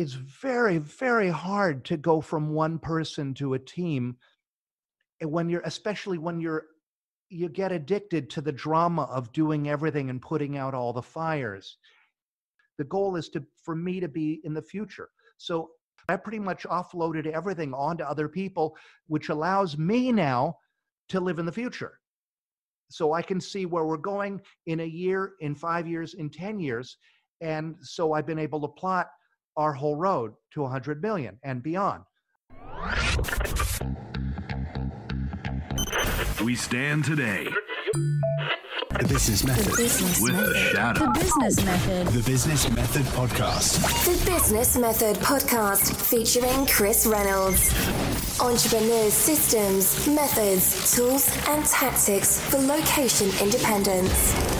it's very, very hard to go from one person to a team eh, when you're especially when you're you get addicted to the drama of doing everything and putting out all the fires. The goal is to for me to be in the future. So i pretty much offloaded everything onto other people which allows me now to live in the future. So i can see where we're going in a year in 5 years in 10 years and so i've been able to plot our whole road to 100 million and beyond we stand today. The Business Method. The Business With the Method. Shadow. The Business Method. The Business Method Podcast. The Business Method Podcast featuring Chris Reynolds. Entrepreneurs' systems, methods, tools, and tactics for location independence.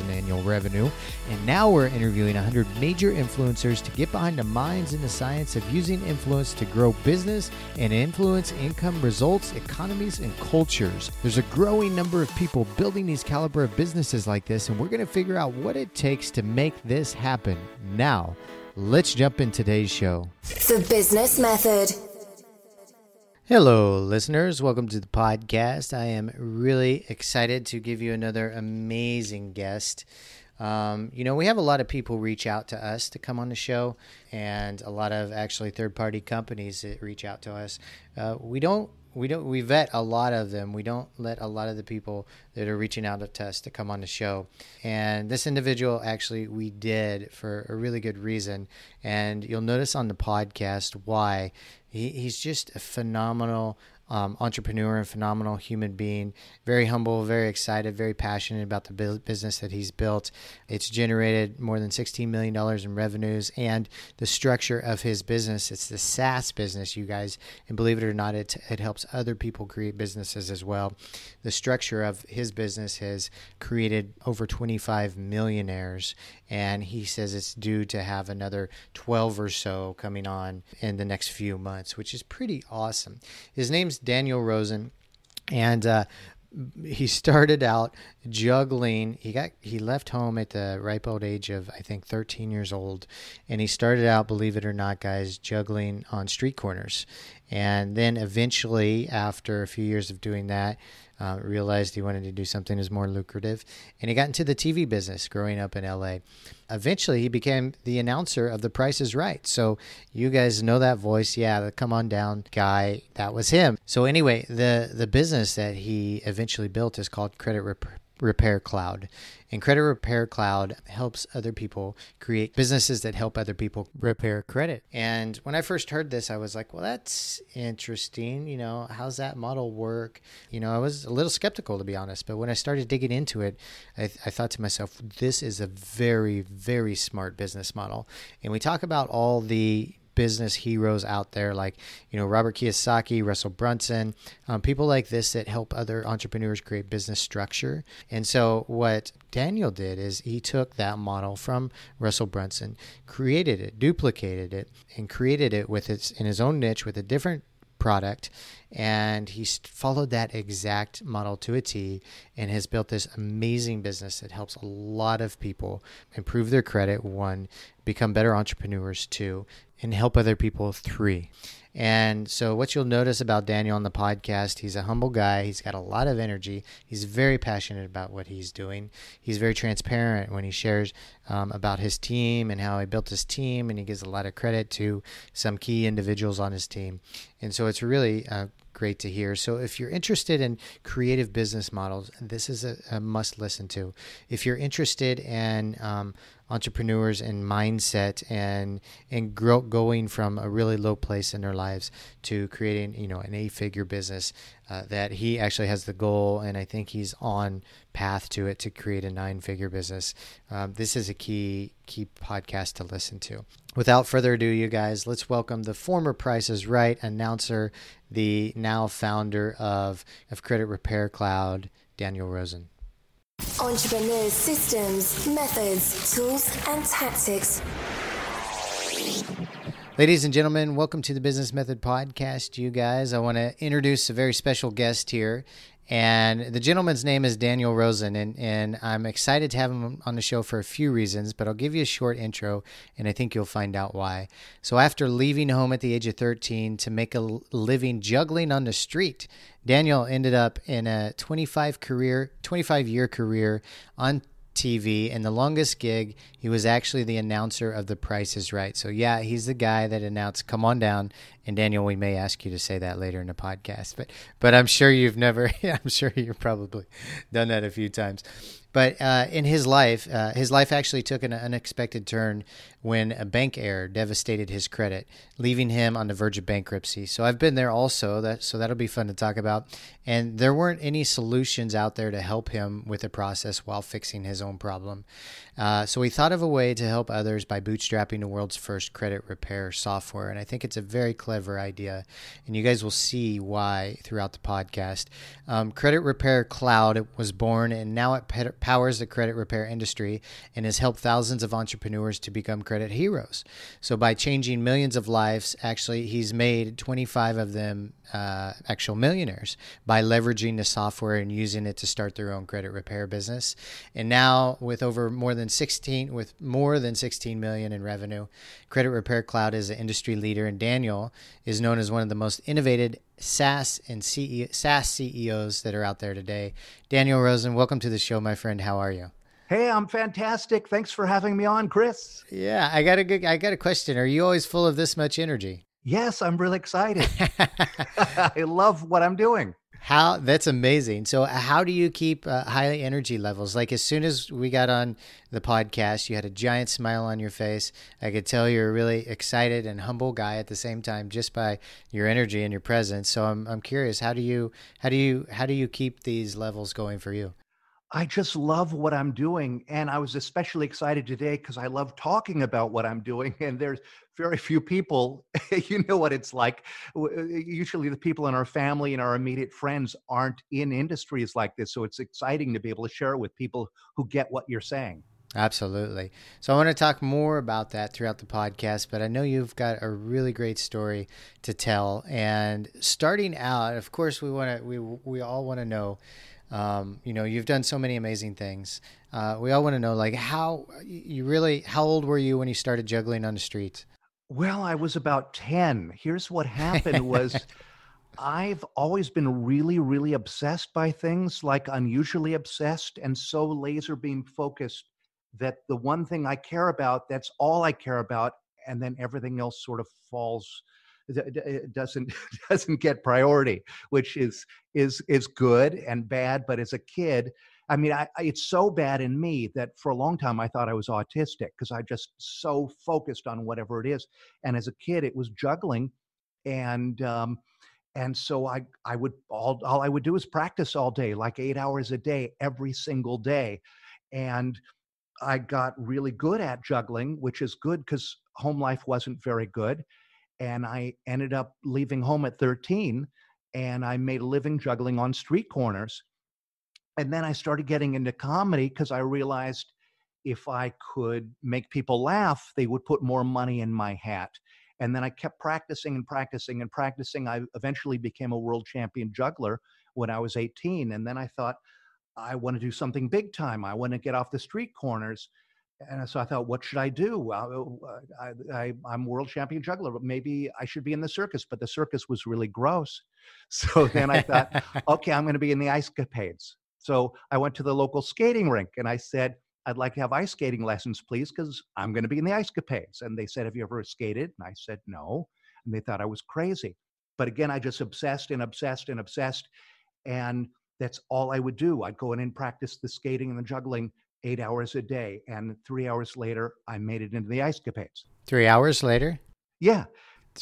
in annual revenue. And now we're interviewing 100 major influencers to get behind the minds and the science of using influence to grow business and influence income, results, economies, and cultures. There's a growing number of people building these caliber of businesses like this, and we're going to figure out what it takes to make this happen. Now, let's jump in today's show. The Business Method. Hello, listeners. Welcome to the podcast. I am really excited to give you another amazing guest. Um, you know, we have a lot of people reach out to us to come on the show, and a lot of actually third party companies that reach out to us. Uh, we don't. We don't. We vet a lot of them. We don't let a lot of the people that are reaching out to us to come on the show. And this individual, actually, we did for a really good reason. And you'll notice on the podcast why he, he's just a phenomenal um, entrepreneur and phenomenal human being. Very humble, very excited, very passionate about the business that he's built. It's generated more than $16 million in revenues. And the structure of his business, it's the SaaS business, you guys. And believe it or not, it, it helps other people create businesses as well. The structure of his business has created over 25 millionaires. And he says it's due to have another 12 or so coming on in the next few months, which is pretty awesome. His name's Daniel Rosen, and uh, he started out juggling. He got he left home at the ripe old age of I think 13 years old, and he started out, believe it or not, guys, juggling on street corners, and then eventually, after a few years of doing that. Uh, realized he wanted to do something that was more lucrative, and he got into the TV business growing up in LA. Eventually, he became the announcer of The Price is Right. So, you guys know that voice. Yeah, the come on down guy, that was him. So, anyway, the, the business that he eventually built is called Credit Rep- Repair Cloud. And Credit Repair Cloud helps other people create businesses that help other people repair credit. And when I first heard this, I was like, well, that's interesting. You know, how's that model work? You know, I was a little skeptical, to be honest. But when I started digging into it, I, I thought to myself, this is a very, very smart business model. And we talk about all the business heroes out there like you know robert kiyosaki russell brunson um, people like this that help other entrepreneurs create business structure. And so what daniel did is he took that model from russell brunson created it duplicated it and created it with its in his own niche with a different product and he followed that exact model to a T and has built this amazing business that helps a lot of people improve their credit one become better entrepreneurs two and help other people three and so what you'll notice about Daniel on the podcast he's a humble guy he's got a lot of energy he's very passionate about what he's doing he's very transparent when he shares um, about his team and how he built his team and he gives a lot of credit to some key individuals on his team and so it's really uh, great to hear. So, if you're interested in creative business models, this is a, a must listen to. If you're interested in um, entrepreneurs and mindset and and grow, going from a really low place in their lives to creating you know an eight figure business uh, that he actually has the goal and I think he's on path to it to create a nine figure business. Um, this is a key key podcast to listen to. Without further ado, you guys, let's welcome the former Price is Right announcer, the now founder of of Credit Repair Cloud, Daniel Rosen. Entrepreneurs, systems, methods, tools, and tactics. Ladies and gentlemen, welcome to the Business Method Podcast. You guys, I want to introduce a very special guest here. And the gentleman's name is Daniel Rosen, and, and I'm excited to have him on the show for a few reasons, but I'll give you a short intro, and I think you'll find out why. So, after leaving home at the age of 13 to make a living juggling on the street, Daniel ended up in a 25 career, 25 year career on TV, and the longest gig, he was actually the announcer of The Price is Right. So, yeah, he's the guy that announced Come On Down. And Daniel, we may ask you to say that later in the podcast, but but I'm sure you've never, I'm sure you've probably done that a few times. But uh, in his life, uh, his life actually took an unexpected turn when a bank error devastated his credit, leaving him on the verge of bankruptcy. So I've been there also, that, so that'll be fun to talk about. And there weren't any solutions out there to help him with the process while fixing his own problem. Uh, so we thought of a way to help others by bootstrapping the world's first credit repair software. And I think it's a very clever idea. And you guys will see why throughout the podcast. Um, credit Repair Cloud was born, and now it powers the credit repair industry and has helped thousands of entrepreneurs to become credit heroes. So by changing millions of lives, actually, he's made 25 of them uh, actual millionaires by leveraging the software and using it to start their own credit repair business. And now, with over more than 16, with more than 16 million in revenue, Credit Repair Cloud is an industry leader, and Daniel is known as one of the most innovative SaaS and CEO, SaaS CEOs that are out there today. Daniel Rosen, welcome to the show, my friend. How are you? Hey, I'm fantastic. Thanks for having me on, Chris. Yeah, I got a good, I got a question. Are you always full of this much energy? Yes, I'm really excited. I love what I'm doing. How that's amazing. So, how do you keep uh, high energy levels? Like as soon as we got on the podcast, you had a giant smile on your face. I could tell you're a really excited and humble guy at the same time, just by your energy and your presence. So, I'm I'm curious, how do you how do you how do you keep these levels going for you? I just love what I'm doing. And I was especially excited today because I love talking about what I'm doing. And there's very few people, you know what it's like. Uh, usually the people in our family and our immediate friends aren't in industries like this. So it's exciting to be able to share it with people who get what you're saying. Absolutely. So I want to talk more about that throughout the podcast, but I know you've got a really great story to tell. And starting out, of course, we want to we we all want to know um, you know, you've done so many amazing things. Uh, we all want to know, like, how you really, how old were you when you started juggling on the streets? Well, I was about 10. Here's what happened was I've always been really, really obsessed by things, like unusually obsessed and so laser beam focused that the one thing I care about, that's all I care about. And then everything else sort of falls doesn't doesn't get priority, which is is is good and bad. But as a kid, I mean, I, it's so bad in me that for a long time I thought I was autistic because I just so focused on whatever it is. And as a kid, it was juggling, and um, and so I I would all all I would do is practice all day, like eight hours a day, every single day, and I got really good at juggling, which is good because home life wasn't very good and I ended up leaving home at 13 and I made a living juggling on street corners. And then I started getting into comedy because I realized if I could make people laugh, they would put more money in my hat. And then I kept practicing and practicing and practicing. I eventually became a world champion juggler when I was 18. And then I thought, I want to do something big time. I want to get off the street corners and so I thought, what should I do? I, am world champion juggler, but maybe I should be in the circus. But the circus was really gross. So then I thought, okay, I'm going to be in the ice capades. So I went to the local skating rink and I said, I'd like to have ice skating lessons, please, because I'm going to be in the ice capades. And they said, Have you ever skated? And I said, No. And they thought I was crazy. But again, I just obsessed and obsessed and obsessed. And that's all I would do. I'd go in and practice the skating and the juggling eight hours a day. And three hours later, I made it into the Ice Capades. Three hours later? Yeah.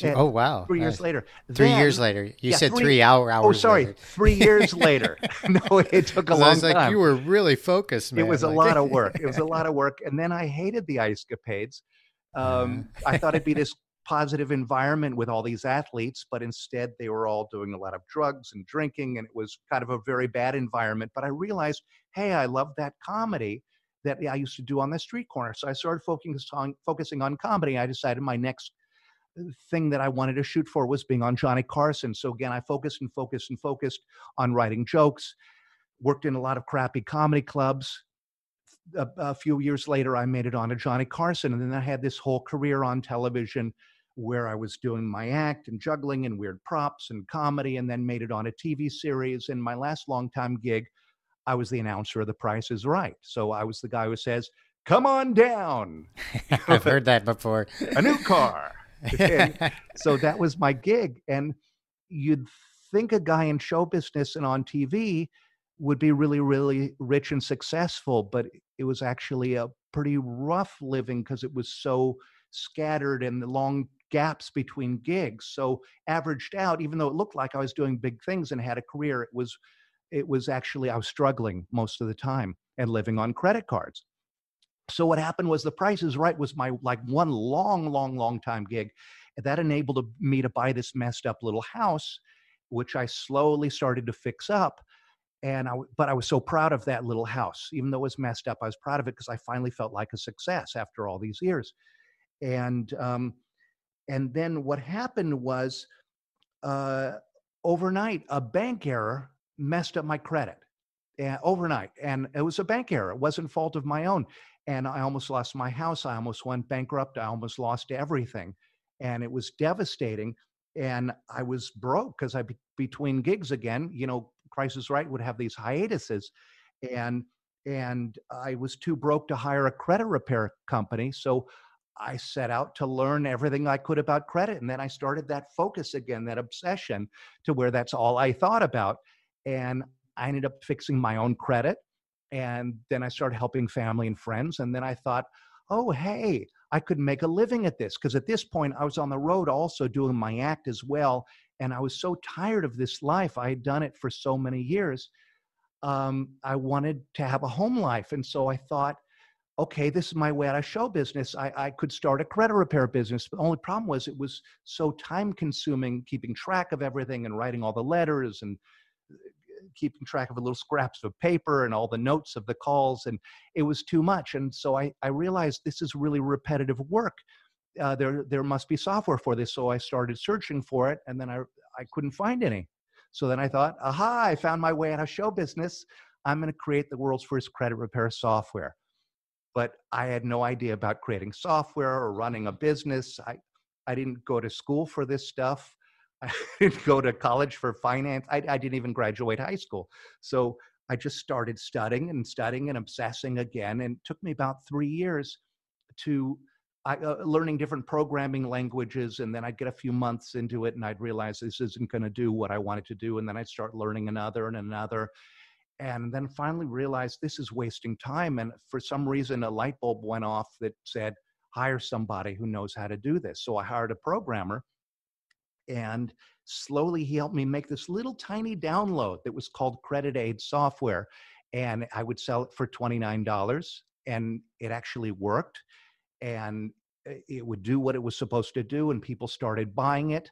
And oh, wow. Three years Nice. later. Three Then- years later. You yeah, said three- three, hour hours Oh, sorry. later. Three years later. no, it took a long I was like, time. you were really focused, man. it was a lot of work. It was a lot of work. And then I hated the Ice Capades. Um, I thought it'd be this positive environment with all these athletes, but instead they were all doing a lot of drugs and drinking, and it was kind of a very bad environment. But I realized, hey, I love that comedy that I used to do on the street corner. So I started focusing on focusing on comedy. I decided my next uh, thing that I wanted to shoot for was being on Johnny Carson. So again, I focused and focused and focused on writing jokes. Worked in a lot of crappy comedy clubs. A, a few years later, I made it on to Johnny Carson, and then I had this whole career on television where I was doing my act and juggling and weird props and comedy, and then made it on a TV series. And my last longtime gig, I was the announcer of The Price is Right. So I was the guy who says, Come on down, I've heard that before. a new car. So that was my gig. And you'd think a guy in show business and on TV would be really, really rich and successful, but it was actually a pretty rough living because it was so scattered and the long gaps between gigs. So averaged out, even though it looked like I was doing big things and had a career, it was it was actually I was struggling most of the time and living on credit cards. So what happened was the Price is Right was my like one long, long, long time gig. That enabled me to buy this messed up little house, which I slowly started to fix up. And I, but I was so proud of that little house, even though it was messed up. I was proud of it because I finally felt like a success after all these years. And um, and then what happened was, uh, overnight, a bank error messed up my credit. And overnight, and it was a bank error. It wasn't fault of my own and I almost lost my house. I almost went bankrupt. I almost lost everything, and it was devastating. And I was broke because I be- between gigs again. You know, Price is Right would have these hiatuses, and and I was too broke to hire a credit repair company. So I set out to learn everything I could about credit, and then I started that focus again, that obsession, to where that's all I thought about, and I ended up fixing my own credit and then I started helping family and friends. And then I thought, oh, hey, I could make a living at this. Because at this point, I was on the road also doing my act as well. And I was so tired of this life. I had done it for so many years. Um, I wanted to have a home life. And so I thought, okay, this is my way out of show business. I, I could start a credit repair business. The only problem was it was so time consuming, keeping track of everything and writing all the letters and keeping track of little scraps of paper and all the notes of the calls and it was too much. And so i, I realized this is really repetitive work. Uh, there there must be software for this. So i started searching for it and then i i couldn't find any. So then i thought aha i found my way out of show business. I'm going to create the world's first credit repair software. But i had no idea about creating software or running a business. I i didn't go to school for this stuff I didn't go to college for finance. I, I didn't even graduate high school. So I just started studying and studying and obsessing again. And it took me about three years to I, uh, learning different programming languages. And then I'd get a few months into it and I'd realize this isn't going to do what I wanted to do. And then I'd start learning another and another. And then finally realized this is wasting time. And for some reason, a light bulb went off that said, hire somebody who knows how to do this. So I hired a programmer and slowly he helped me make this little tiny download that was called credit aid software and i would sell it for $29 and it actually worked and it would do what it was supposed to do and people started buying it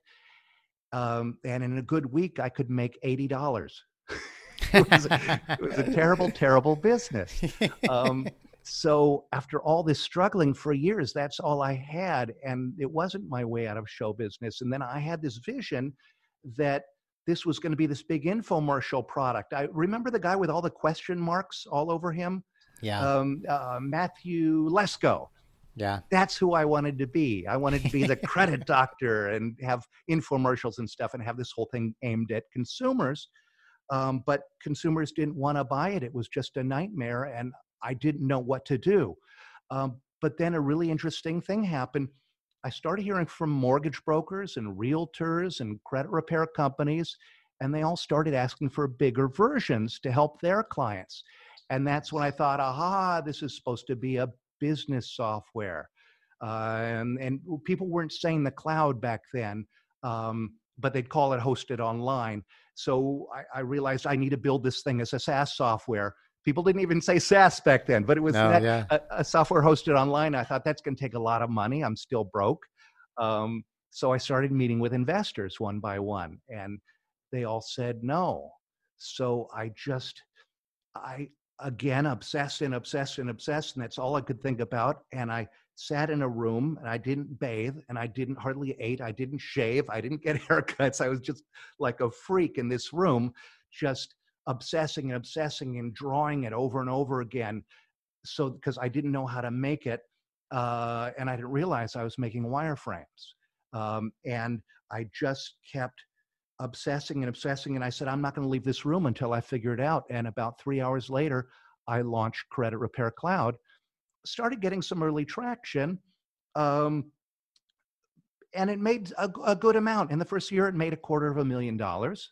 um, and in a good week i could make $80 it, was a, it was a terrible terrible business. Um, so after all this struggling for years that's all i had and it wasn't my way out of show business and then i had this vision that this was going to be this big infomercial product. I remember the guy with all the question marks all over him? Yeah. um, uh, matthew lesko. Yeah. that's who i wanted to be. I wanted to be the credit doctor and have infomercials and stuff and have this whole thing aimed at consumers um, but consumers didn't want to buy it. It was just a nightmare and I didn't know what to do. Um, but then a really interesting thing happened. I started hearing from mortgage brokers and realtors and credit repair companies, and they all started asking for bigger versions to help their clients. And that's when I thought, aha, this is supposed to be a business software. Uh, and, and people weren't saying the cloud back then, um, but they'd call it hosted online. So I, I, realized I need to build this thing as a SaaS software. People didn't even say SaaS back then, but it was no, that, yeah. a, a, software hosted online. I thought that's going to take a lot of money. I'm still broke. Um, so I started meeting with investors one by one, and they all said no. So I just, I again obsessed and obsessed and obsessed, and that's all I could think about. And I sat in a room and I didn't bathe and I didn't hardly ate. I didn't shave. I didn't get haircuts. I was just like a freak in this room, just obsessing and obsessing and drawing it over and over again. So, because I didn't know how to make it, uh, and I didn't realize I was making wireframes. Um, and I just kept obsessing and obsessing. And I said, I'm not going to leave this room until I figure it out. And about three hours later, I launched Credit Repair Cloud, started getting some early traction. Um, and it made a, a, good amount. In the first year, it made a quarter of a million dollars.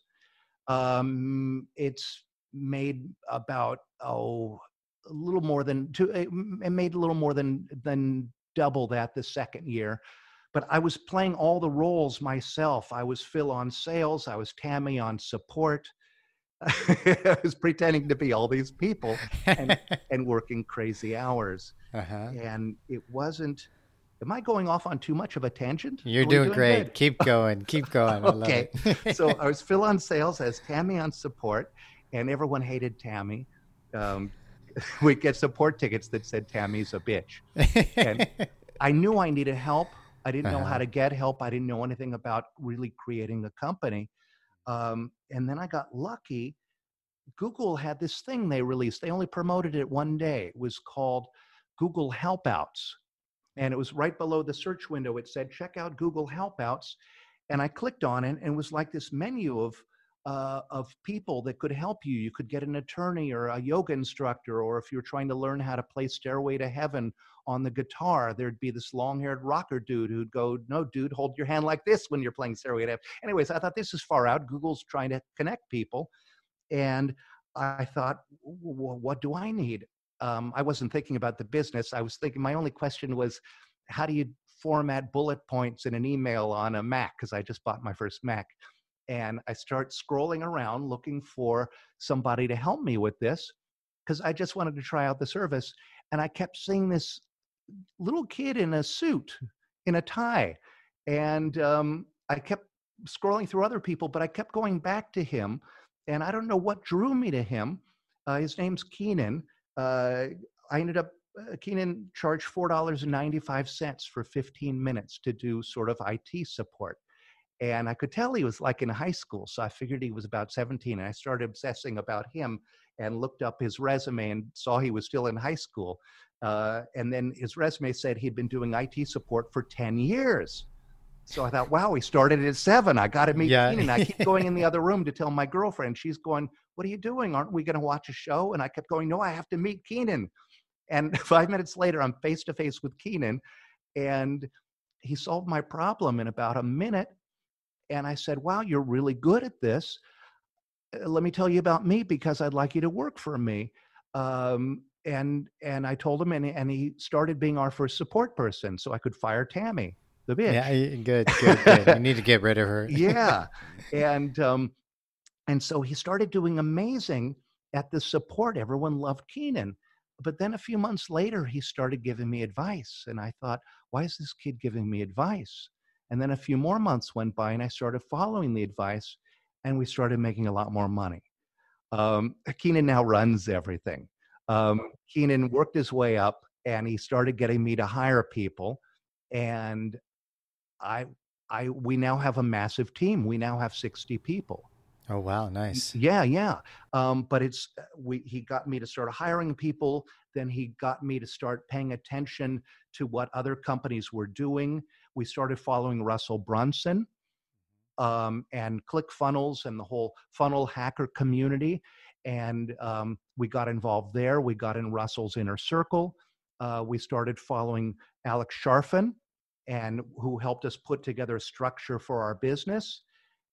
Um, it's made about, oh, a little more than two, it made a little more than, than double that the second year but I was playing all the roles myself. I was Phil on sales, I was Tammy on support. I was pretending to be all these people and, and working crazy hours. Uh-huh. And it wasn't. Am I going off on too much of a tangent? You're doing, doing, great. Good? Keep going. Keep going. okay. so I was Phil on sales, as Tammy on support, and everyone hated Tammy. Um, we get support tickets that said Tammy's a bitch. And I knew I needed help. I didn't uh-huh. know how uh-huh. to get help. I didn't know anything about really creating a company. Um, and then I got lucky. Google had this thing they released. They only promoted it one day. It was called Google Helpouts. And it was right below the search window. It said, check out Google Helpouts. And I clicked on it, and it was like this menu of uh, of people that could help you. You could get an attorney or a yoga instructor, or if you're trying to learn how to play Stairway to Heaven on the guitar, there'd be this long haired rocker dude who'd go, No, dude, hold your hand like this when you're playing Stairway to Heaven. Anyways, I thought this is far out. Google's trying to connect people. And I thought, What do I need? Um, I wasn't thinking about the business. I was thinking, my only question was, How do you format bullet points in an email on a Mac? Because I just bought my first Mac and I start scrolling around looking for somebody to help me with this because I just wanted to try out the service. And I kept seeing this little kid in a suit, in a tie. And um, I kept scrolling through other people, but I kept going back to him. And I don't know what drew me to him. Uh, his name's Keenan. Uh, I ended up, uh, Keenan charged $4.95 for 15 minutes to do sort of IT support. And I could tell he was like in high school. So I figured he was about 17. And I started obsessing about him and looked up his resume and saw he was still in high school. Uh, and then his resume said he'd been doing IT support for 10 years. So I thought, wow, he started at seven. I got to meet yeah. Keenan. I keep going in the other room to tell my girlfriend. She's going, What are you doing? Aren't we going to watch a show? And I kept going, No, I have to meet Keenan. And five minutes later, I'm face to face with Keenan. And he solved my problem in about a minute and I said, Wow, you're really good at this. Uh, let me tell you about me because I'd like you to work for me. Um, and and I told him, and, and he started being our first support person, so I could fire Tammy, the bitch. Yeah, good, good, good. you need to get rid of her. yeah, and um, and so he started doing amazing at the support. Everyone loved Keenan, but then a few months later, he started giving me advice, and I thought, why is this kid giving me advice? And then a few more months went by, and I started following the advice, and we started making a lot more money. Um, Keenan now runs everything. Um, Keenan worked his way up, and he started getting me to hire people, and I, I, we now have a massive team. We now have sixty people. Oh wow, nice. Yeah, yeah. Um, but it's uh, we. He got me to start hiring people. Then he got me to start paying attention to what other companies were doing we started following Russell Brunson um, and ClickFunnels and the whole funnel hacker community. And um, we got involved there. We got in Russell's inner circle. Uh, we started following Alex Charfen, and who helped us put together a structure for our business.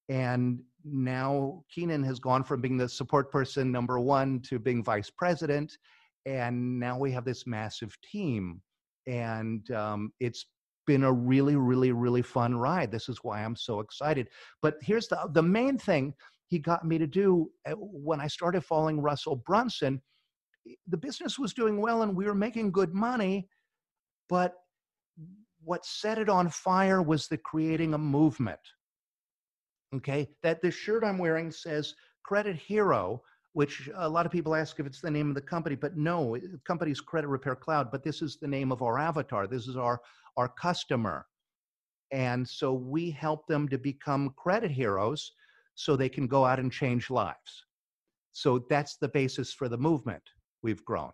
And now Keenan has gone from being the support person number one to being vice president. And now we have this massive team. And um, it's been a really, really, really fun ride. This is why I'm so excited. But here's the the main thing he got me to do uh, when I started following Russell Brunson. The business was doing well and we were making good money, but what set it on fire was the creating a movement. Okay, that the shirt I'm wearing says Credit Hero, which a lot of people ask if it's the name of the company, but no, the company's Credit Repair Cloud, but this is the name of our avatar. This is our our customer. And so we help them to become credit heroes so they can go out and change lives. So that's the basis for the movement we've grown.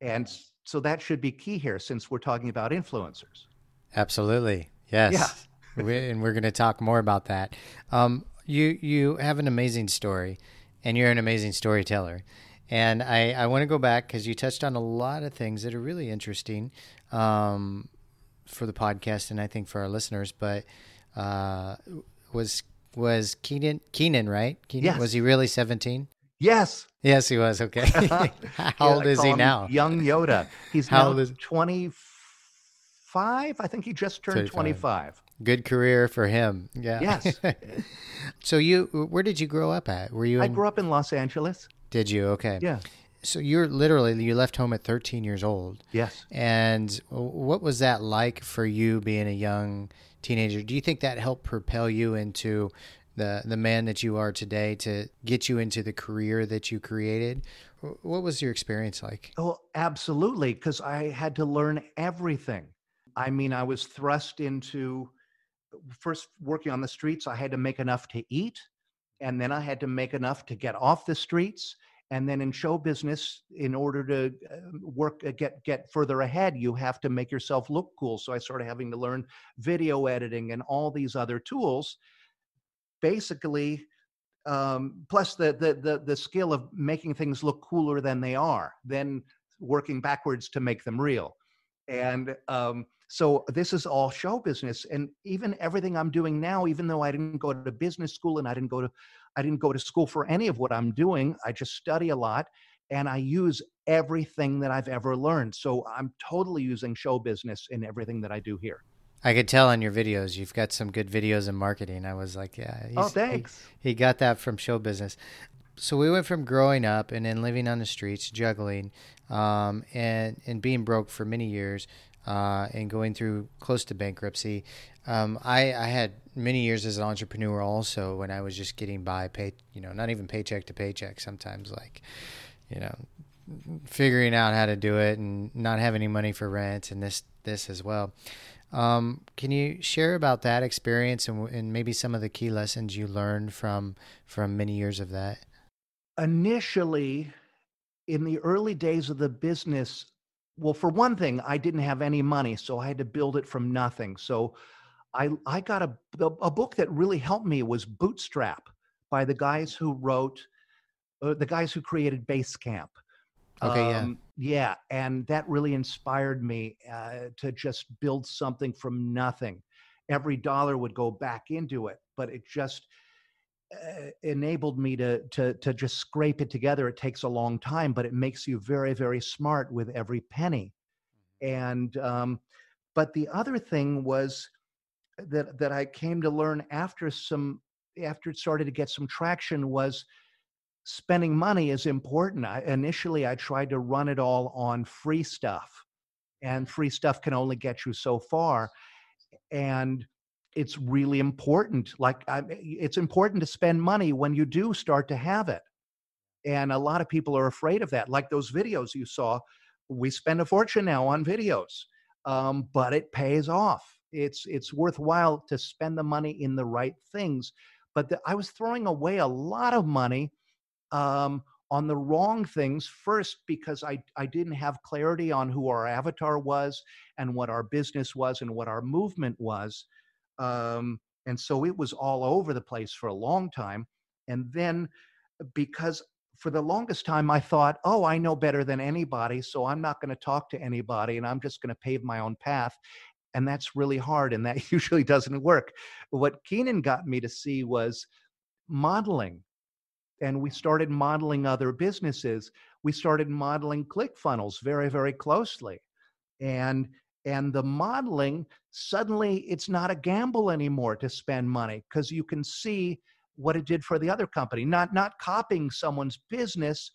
And so that should be key here since we're talking about influencers. Absolutely. Yes. Yeah. We, and we're going to talk more about that. Um, you you have an amazing story and you're an amazing storyteller. And I, I want to go back because you touched on a lot of things that are really interesting. Um, for the podcast and I think for our listeners, but uh, was was Keenan Keenan right? Keenan, yes. Was he really seventeen? Yes. Yes, he was. Okay. How old is he now? Young Yoda. He's How now old is... twenty five. I think he just turned twenty five. Good career for him. Yeah. Yes. so you, where did you grow up at? Were you? I grew up in Los Angeles. Did you? Okay. Yeah so you're literally you left home at 13 years old. Yes. And what was that like for you being a young teenager? Do you think that helped propel you into the the man that you are today to get you into the career that you created? What was your experience like? Oh, absolutely, because I had to learn everything. I mean, I was thrust into first working on the streets. I had to make enough to eat, and then I had to make enough to get off the streets and then in show business in order to uh, work uh, get get further ahead you have to make yourself look cool so i started having to learn video editing and all these other tools basically um, plus the, the the the skill of making things look cooler than they are then working backwards to make them real and um, so this is all show business and even everything i'm doing now even though i didn't go to business school and i didn't go to I didn't go to school for any of what I'm doing. I just study a lot and I use everything that I've ever learned. So I'm totally using show business in everything that I do here. I could tell in your videos you've got some good videos in marketing. I was like, yeah. oh, thanks. He, he got that from show business. So we went from growing up and then living on the streets, juggling, um, and and being broke for many years, uh, and going through close to bankruptcy. Um, I, I had many years as an entrepreneur also when I was just getting by, pay, you know, not even paycheck to paycheck. Sometimes like, you know, figuring out how to do it and not have any money for rent and this this as well. Um, can you share about that experience and, and maybe some of the key lessons you learned from from many years of that? Initially, in the early days of the business, well, for one thing, I didn't have any money, so I had to build it from nothing. So I I got a a book that really helped me was Bootstrap by the guys who wrote uh, the guys who created Basecamp. Okay, um, yeah. Yeah, and that really inspired me uh, to just build something from nothing. Every dollar would go back into it, but it just uh, enabled me to to to just scrape it together. It takes a long time, but it makes you very very smart with every penny. Mm-hmm. And um, but the other thing was that that I came to learn after some after it started to get some traction was spending money is important. I, initially, I tried to run it all on free stuff, and free stuff can only get you so far. And it's really important. Like, I, it's important to spend money when you do start to have it. And a lot of people are afraid of that. Like those videos you saw, we spend a fortune now on videos, um, but it pays off it's it's worthwhile to spend the money in the right things but the, i was throwing away a lot of money um, on the wrong things first because I, I didn't have clarity on who our avatar was and what our business was and what our movement was um, and so it was all over the place for a long time and then because for the longest time i thought oh i know better than anybody so i'm not going to talk to anybody and i'm just going to pave my own path and that's really hard and that usually doesn't work. What keenan got me to see was modeling and we started modeling other businesses. We started modeling clickfunnels very very closely and and the modeling suddenly it's not a gamble anymore to spend money because you can see what it did for the other company not not copying someone's business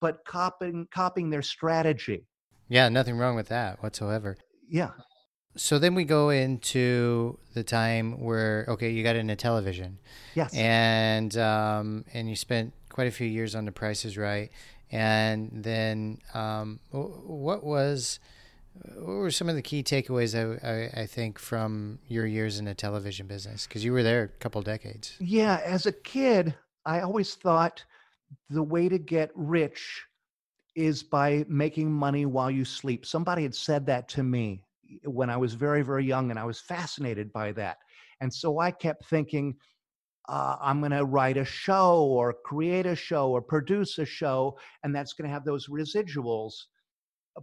but copying copying their strategy. Yeah, nothing wrong with that whatsoever. yeah. So then we go into the time where okay, you got into television, yes. and um, and you spent quite a few years on The Price is Right, and then um, what was what were some of the key takeaways I, I, I think from your years in the television business because you were there a couple decades. Yeah, as a kid, I always thought the way to get rich is by making money while you sleep. Somebody had said that to me when I was very, very young, and I was fascinated by that. And so I kept thinking, uh, I'm going to write a show or create a show or produce a show, and that's going to have those residuals.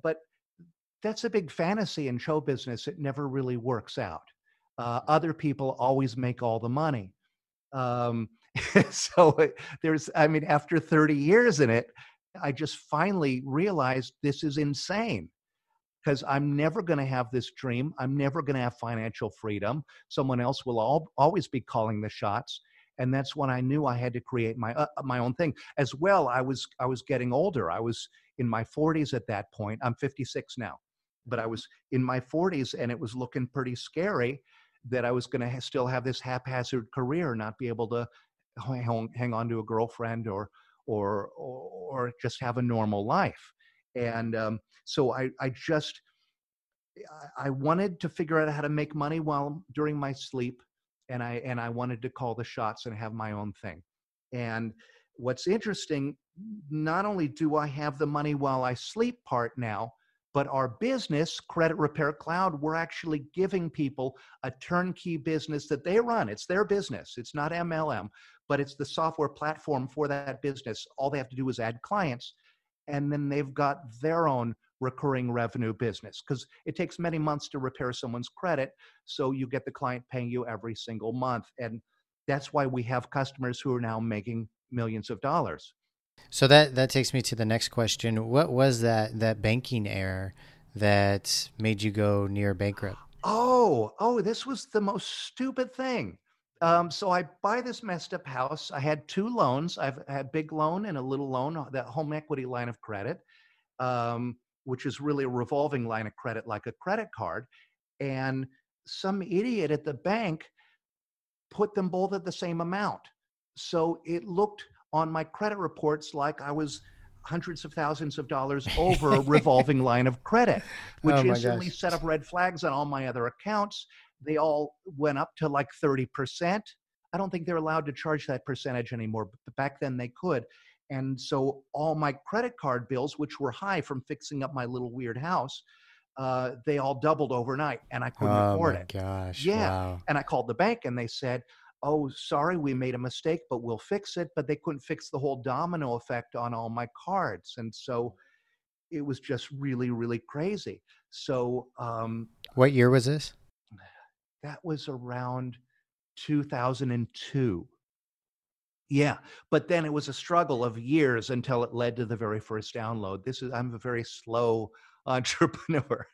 But that's a big fantasy in show business. It never really works out. Uh, other people always make all the money. Um, so it- there's, I mean, after 30 years in it, I just finally realized this is insane because I'm never going to have this dream. I'm never going to have financial freedom. Someone else will all, always be calling the shots. And that's when I knew I had to create my uh, my own thing. As well, I was I was getting older. I was in my 40s at that point. I'm 56 now, but I was in my 40s, and it was looking pretty scary that I was going to ha- still have this haphazard career, not be able to hang, hang on to a girlfriend or or or, or just have a normal life. And um, so I I just I- I wanted to figure out how to make money while during my sleep, and I and I wanted to call the shots and have my own thing. And what's interesting, not only do I have the money while I sleep part now, but our business, Credit Repair Cloud, we're actually giving people a turnkey business that they run. It's their business. It's not MLM, but it's the software platform for that business. All they have to do is add clients, and then they've got their own recurring revenue business because it takes many months to repair someone's credit. So you get the client paying you every single month. And that's why we have customers who are now making millions of dollars. So that that takes me to the next question. What was that that banking error that made you go near bankrupt? Oh, oh, this was the most stupid thing. Um, so I buy this messed up house. I had two loans. I've had a big loan and a little loan, uh, that home equity line of credit, um, which is really a revolving line of credit, like a credit card. And some idiot at the bank put them both at the same amount. So it looked on my credit reports like I was hundreds of thousands of dollars over a revolving line of credit, which Oh instantly gosh. set up red flags on all my other accounts. They all went up to like 30%. I don't think they're allowed to charge that percentage anymore, but back then they could. And so all my credit card bills, which were high from fixing up my little weird house, uh, they all doubled overnight and I couldn't oh afford my it. gosh! Yeah. Wow. And I called the bank and they said, Oh, sorry, we made a mistake, but we'll fix it. But they couldn't fix the whole domino effect on all my cards. And so it was just really, really crazy. So um, What year was this? that was around 2002. Yeah, but then it was a struggle of years until it led to the very first download. This is I'm a very slow entrepreneur.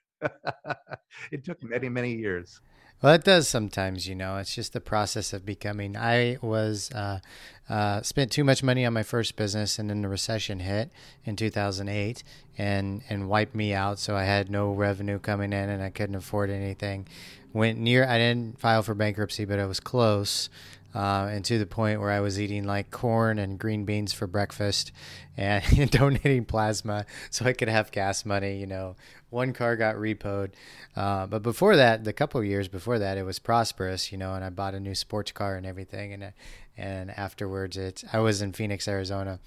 it took many, many years. Well, it does sometimes, you know. It's just the process of becoming. I was uh, uh, spent too much money on my first business, and then the recession hit in 2008 and and wiped me out. So I had no revenue coming in, and I couldn't afford anything. Went near. I didn't file for bankruptcy, but I was close. Uh, and to the point where I was eating like corn and green beans for breakfast and donating plasma so I could have gas money. You know, one car got repoed. Uh, but before that, the couple of years before that, it was prosperous, you know, and I bought a new sports car and everything. And, and afterwards, it, I was in Phoenix, Arizona.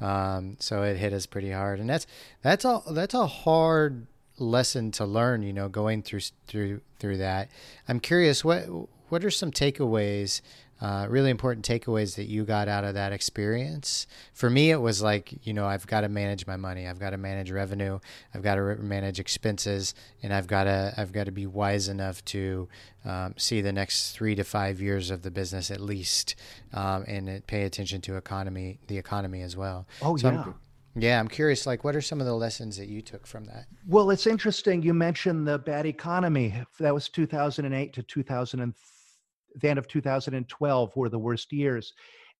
Um, so it hit us pretty hard. And that's, that's all, that's a hard lesson to learn, you know, going through, through, through that. I'm curious, what, what are some takeaways uh, really important takeaways that you got out of that experience. For me, it was like, you know, I've got to manage my money. I've got to manage revenue. I've got to re- manage expenses, and I've got to I've got to be wise enough to um, see the next three to five years of the business at least, um, and pay attention to economy, the economy as well. Oh So yeah. I'm, yeah, I'm curious. Like, what are some of the lessons that you took from that? Well, it's interesting. You mentioned the bad economy. That was 2008 to 2000, and the end of 2012 were the worst years.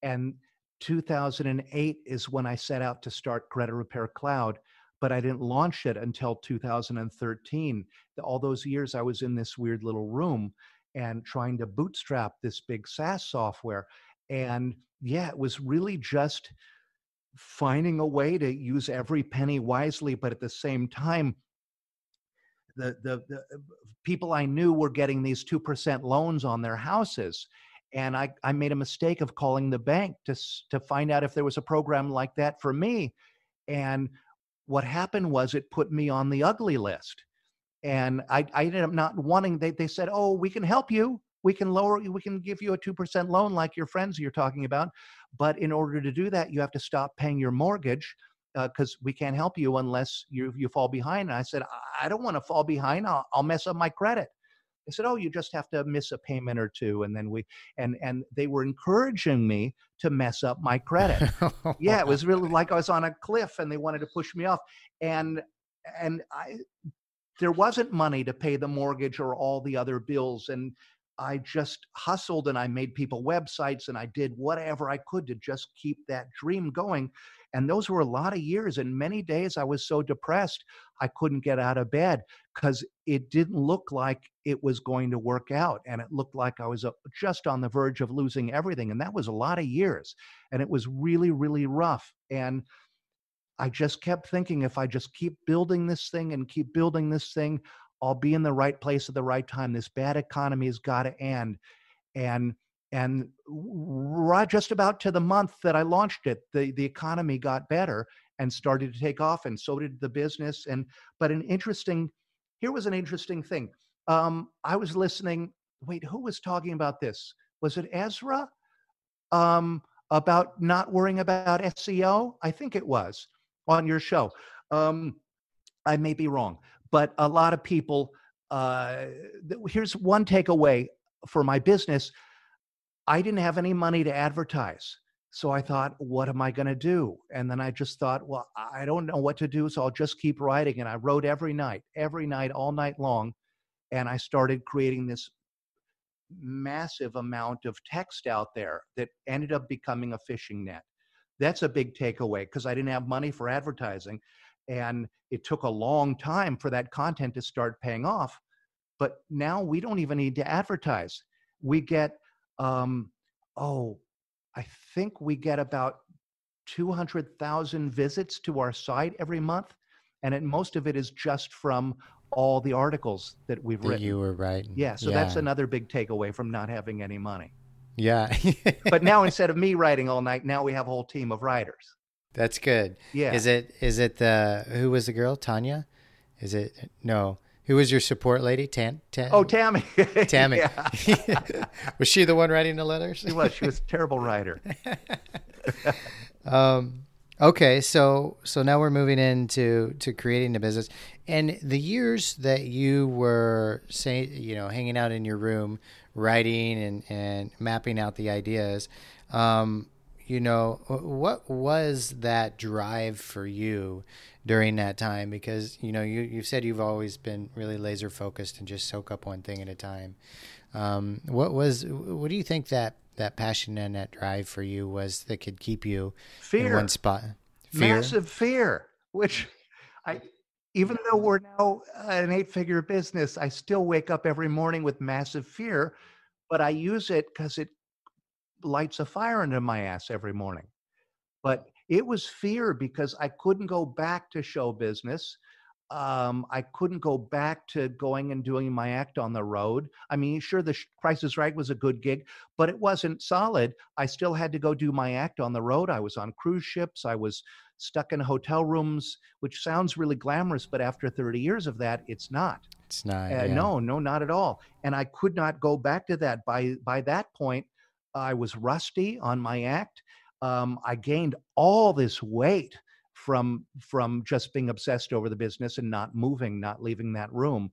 And 2008 is when I set out to start Credit Repair Cloud, but I didn't launch it until 2013. All those years I was in this weird little room and trying to bootstrap this big SaaS software. And yeah, it was really just finding a way to use every penny wisely, but at the same time, the, the, the people I knew were getting these 2% loans on their houses. And I, I made a mistake of calling the bank to, to find out if there was a program like that for me. And what happened was it put me on the ugly list. And I, I ended up not wanting, they, they said, oh, we can help you. We can lower, we can give you a 2% loan like your friends you're talking about. But in order to do that, you have to stop paying your mortgage Uh, because we can't help you unless you you fall behind. And I said, I I don't want to fall behind. I'll, I'll mess up my credit. They said, oh, you just have to miss a payment or two, and then we and and they were encouraging me to mess up my credit. Oh, yeah, it was really like I was on a cliff, and they wanted to push me off. And and I there wasn't money to pay the mortgage or all the other bills, and I just hustled and I made people websites and I did whatever I could to just keep that dream going. And those were a lot of years. And many days I was so depressed, I couldn't get out of bed because it didn't look like it was going to work out. And it looked like I was uh, just on the verge of losing everything. And that was a lot of years. And it was really, really rough. And I just kept thinking if I just keep building this thing and keep building this thing, I'll be in the right place at the right time. This bad economy has got to end. And and right just about to the month that I launched it, the, the economy got better and started to take off, and so did the business. And but an interesting, here was an interesting thing. Um, I was listening. Wait, who was talking about this? Was it Ezra? Um, about not worrying about SEO? I think it was on your show. Um, I may be wrong, but a lot of people. Uh, here's one takeaway for my business. I didn't have any money to advertise. So I thought, what am I going to do? And then I just thought, well, I don't know what to do. So I'll just keep writing. And I wrote every night, every night, all night long. And I started creating this massive amount of text out there that ended up becoming a fishing net. That's a big takeaway because I didn't have money for advertising. And it took a long time for that content to start paying off. But now we don't even need to advertise. We get, um, oh, I think we get about 200,000 visits to our site every month. And it, most of it is just from all the articles that we've that written. you were writing. Yeah, so that's another big takeaway from not having any money. Yeah. But now instead of me writing all night, now we have a whole team of writers. That's good. Yeah. Is it is it the who was the girl? Tanya? Is it no. Who was your support lady? Tan, Tan Oh, Tammy. Tammy. was she the one writing the letters? she was. She was a terrible writer. Um, okay, so so now we're moving into to creating the business, and the years that you were say you know hanging out in your room writing and and mapping out the ideas. Um, you know what was that drive for you during that time? Because you know you you've said you've always been really laser focused and just soak up one thing at a time. Um, what was what do you think that that passion and that drive for you was that could keep you in Fear. one spot? Fear? Massive fear, which I, even though we're now an eight figure business, I still wake up every morning with massive fear, but I use it because it lights a fire under my ass every morning. But it was fear because I couldn't go back to show business. Um, I couldn't go back to going and doing my act on the road. I mean, sure, the Price is Right was a good gig, but it wasn't solid. I still had to go do my act on the road. I was on cruise ships. I was stuck in hotel rooms, which sounds really glamorous, but after 30 years of that, it's not. it's not Uh, yeah. No, no, not at all. And I could not go back to that. By by that point, I was rusty on my act. Um, I gained all this weight from from just being obsessed over the business and not moving, not leaving that room,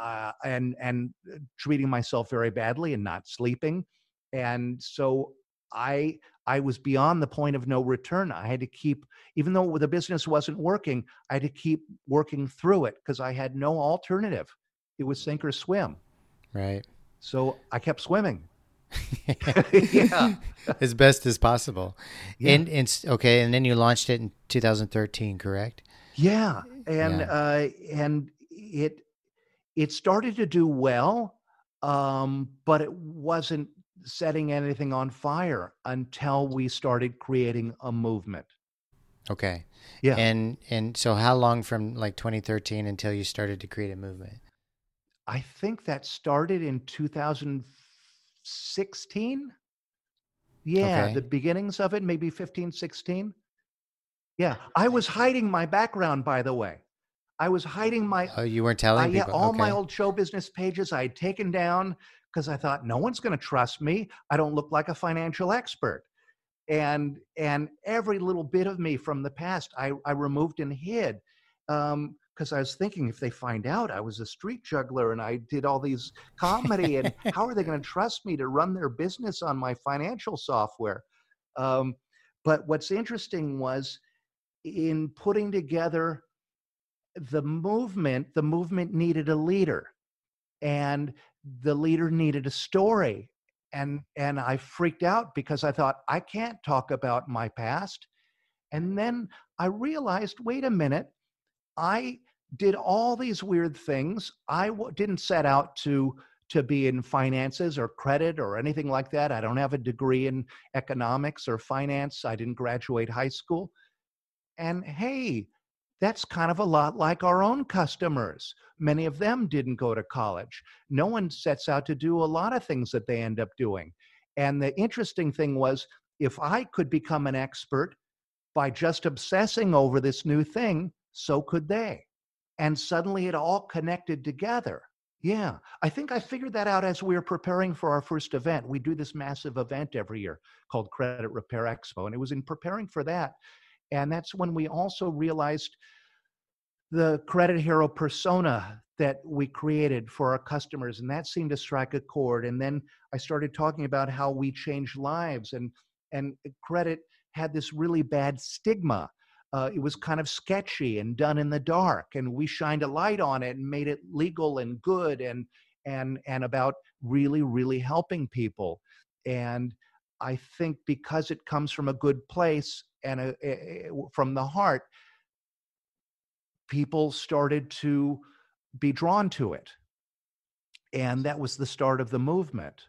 uh, and and uh, treating myself very badly and not sleeping. And so I I was beyond the point of no return. I had to keep, even though the business wasn't working, I had to keep working through it because I had no alternative. It was sink or swim. Right. So I kept swimming. yeah. as best as possible. Yeah. And and okay, and then you launched it in 2013, correct? Yeah, and Yeah. uh, and it it started to do well, um, but it wasn't setting anything on fire until we started creating a movement. Okay. Yeah. And and so how long from like 2013 until you started to create a movement? I think that started in 2016. Yeah, Okay. the beginnings of it, maybe 15, 16. Yeah, I was hiding my background, by the way. I was hiding my Oh, you weren't I, telling yeah, people. all my old show business pages I had taken down because I thought no one's going to trust me. I don't look like a financial expert, and and every little bit of me from the past I, I removed and hid um, because I was thinking if they find out I was a street juggler and I did all these comedy and how are they going to trust me to run their business on my financial software? Um, but what's interesting was in putting together the movement, the movement needed a leader, and the leader needed a story. And and I freaked out because I thought I can't talk about my past. And then I realized, wait a minute, I did all these weird things. I w- didn't set out to to be in finances or credit or anything like that. I don't have a degree in economics or finance. I didn't graduate high school. And hey, that's kind of a lot like our own customers. Many of them didn't go to college. No one sets out to do a lot of things that they end up doing. And the interesting thing was if I could become an expert by just obsessing over this new thing, so could they. And suddenly it all connected together. Yeah, I think I figured that out as we were preparing for our first event. We do this massive event every year called Credit Repair Expo. And it was in preparing for that and that's when we also realized the credit hero persona that we created for our customers. And that seemed to strike a chord. And then I started talking about how we change lives and, and eh, credit had this really bad stigma. Uh, it was kind of sketchy and done in the dark. And we shined a light on it and made it legal and good and, and, and about really, really helping people. And I think because it comes from a good place and a, a- from the heart, people started to be drawn to it. And that was the start of the movement.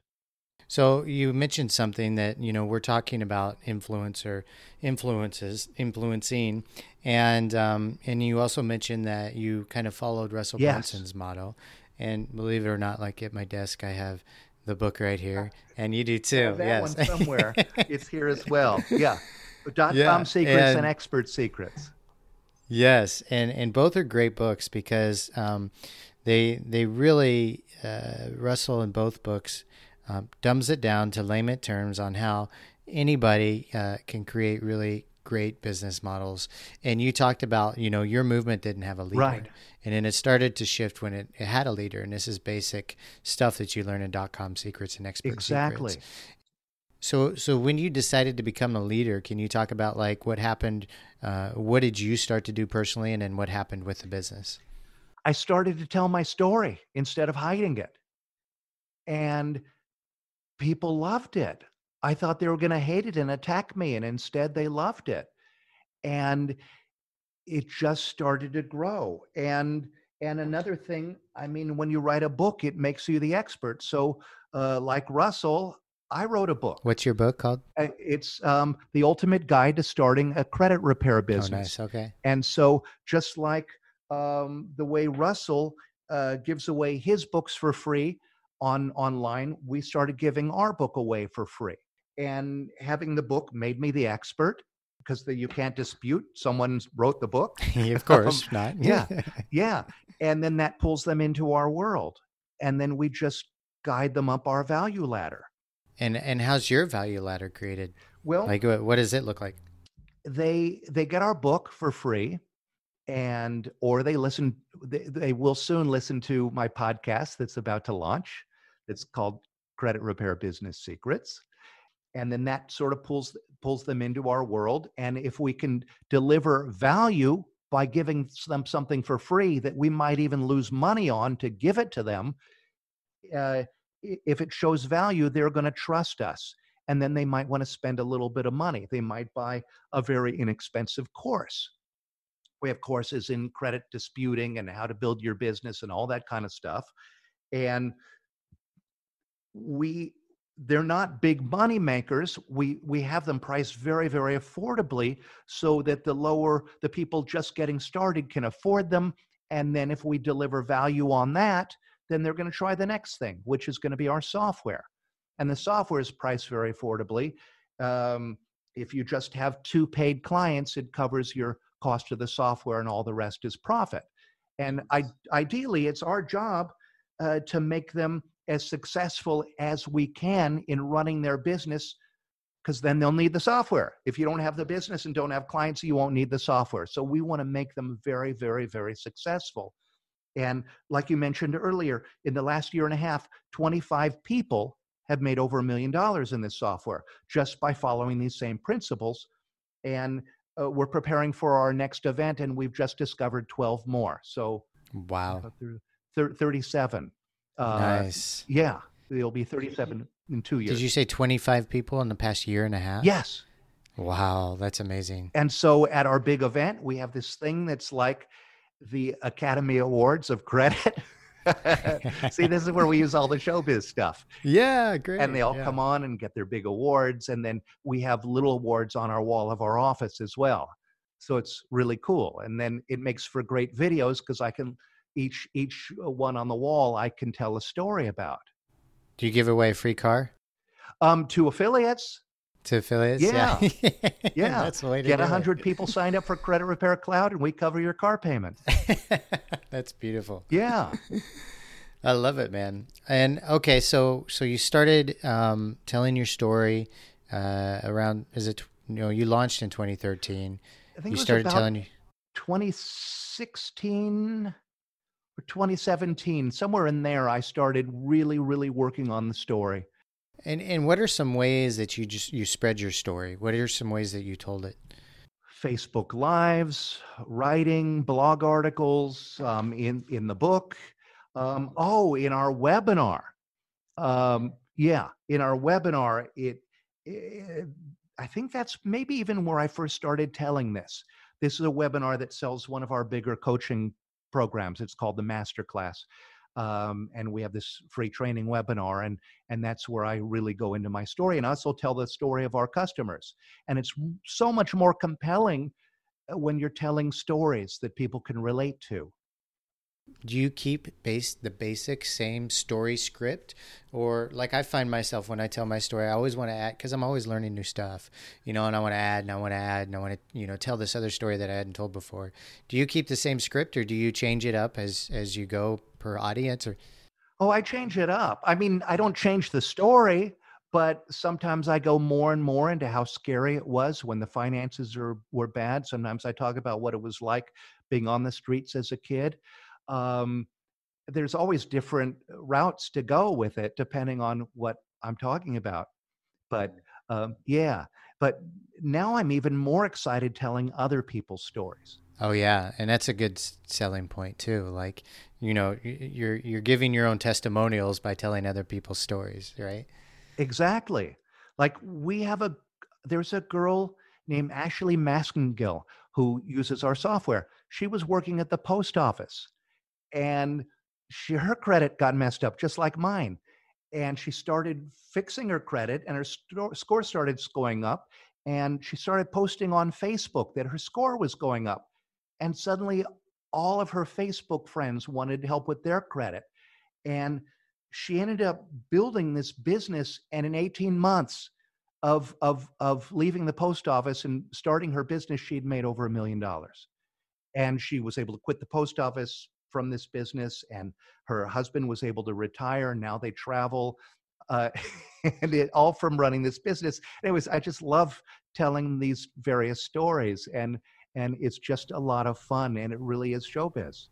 So you mentioned something that you know we're talking about influencer influences influencing, and um, and you also mentioned that you kind of followed Russell Yes. Brunson's model, and believe it or not, like at my desk I have the book right here, and you do too. have that yes, one somewhere. it's here as well. Yeah. Dot Yeah, com secrets and, and- expert secrets. Yes, and and both are great books because um, they they really uh, Russell in both books um, dumbs it down to layman terms on how anybody uh, can create really great business models. And you talked about you know your movement didn't have a leader, Right. and then it started to shift when it, it had a leader. And this is basic stuff that you learn in dot com secrets and expert Exactly. secrets. So, so when you decided to become a leader, can you talk about like what happened? Uh, what did you start to do personally, and then what happened with the business? I started to tell my story instead of hiding it. And people loved it. I thought they were going to hate it and attack me, and instead they loved it. And it just started to grow. And and another thing, I mean, when you write a book, it makes you the expert. So, uh, like Russell, I wrote a book. What's your book called? Uh, It's um, the ultimate guide to starting a credit repair Oh, business. nice. Okay. And so, just like um, the way Russell uh, gives away his books for free on online, we started giving our book away for free. And having the book made me the expert because the, you can't dispute someone wrote the book. of course not. yeah. Yeah, and then that pulls them into our world, and then we just guide them up our value ladder. And and how's your value ladder created? Well, Like what, what does it look like? they they get our book for free and or they listen they, they will soon listen to my podcast that's about to launch it's called credit repair business secrets and then that sort of pulls pulls them into our world and if we can deliver value by giving them something for free that we might even lose money on to give it to them uh, if it shows value they're going to trust us and then they might want to spend a little bit of money. They might buy a very inexpensive course. We have courses in credit disputing and how to build your business and all that kind of stuff and we they're not big money makers. We we have them priced very very affordably so that the lower the people just getting started can afford them. And then if we deliver value on that then they're going to try the next thing which is going to be our software. And the software is priced very affordably. Um, if you just have two paid clients it covers your cost of the software and all the rest is profit. And I, ideally it's our job uh, to make them as successful as we can in running their business because then they'll need the software. If you don't have the business and don't have clients you won't need the software. So we want to make them very very very successful. And like you mentioned earlier in the last year and a half 25 people have made over a million dollars in this software just by following these same principles. And uh, we're preparing for our next event and we've just discovered 12 more. So Wow. thir- 37 uh, nice. yeah it'll be 37 in two years Did you say 25 people in the past year and a half? yes Wow, that's amazing. and so at our big event we have this thing that's like the academy awards of credit see this is where we use all the showbiz stuff Yeah, great. and they all yeah. come on and get their big awards and then we have little awards on our wall of our office as well so it's really cool and then it makes for great videos because i can each each one on the wall i can tell a story about Do you give away a free car um to affiliates to affiliates? Yeah. yeah that's the way to get do a it. hundred people signed up for credit repair cloud and we cover your car payment that's beautiful. yeah I love it, man. And okay, so so you started um, telling your story uh, around is it you know you launched in 2013. i think You it was started telling you 2016 or 2017 somewhere in there i started really really working on the story and and what are some ways that you just you spread your story? What are some ways that you told it? Facebook Lives, writing blog articles, um, in in the book. Um, oh, in our webinar. Um, yeah, in our webinar, it, it. I think that's maybe even where I first started telling this. This is a webinar that sells one of our bigger coaching programs. It's called the Masterclass. Um, and we have this free training webinar and and that's where i really go into my story and also tell the story of our customers and it's so much more compelling uh, when you're telling stories that people can relate to. Do you keep base the basic same story script, or like I find myself when I tell my story, I always want to add because I'm always learning new stuff, you know, and I want to add and I want to add and I want to you know tell this other story that I hadn't told before. Do you keep the same script, or do you change it up as as you go per audience? Or Oh, I change it up. I mean, I don't change the story, but sometimes I go more and more into how scary it was when the finances are, were bad. Sometimes I talk about what it was like being on the streets as a kid. Um, there's always different routes to go with it depending on what I'm talking about. But um, yeah, but now I'm even more excited telling other people's stories. oh yeah, and that's a good selling point too. Like you know you're you're giving your own testimonials by telling other people's stories, right? Exactly. Like we have a there's a girl named Ashley Maskingill who uses our software. She was working at the post office and she her credit got messed up just like mine. And she started fixing her credit and her score started going up and she started posting on Facebook that her score was going up. And suddenly all of her Facebook friends wanted help with their credit. And she ended up building this business and in 18 months of of of leaving the post office and starting her business she'd made over a million dollars and she was able to quit the post office from this business and her husband was able to retire now they travel uh, and it all from running this business. Anyways, I just love telling these various stories, and and it's just a lot of fun, and it really is showbiz.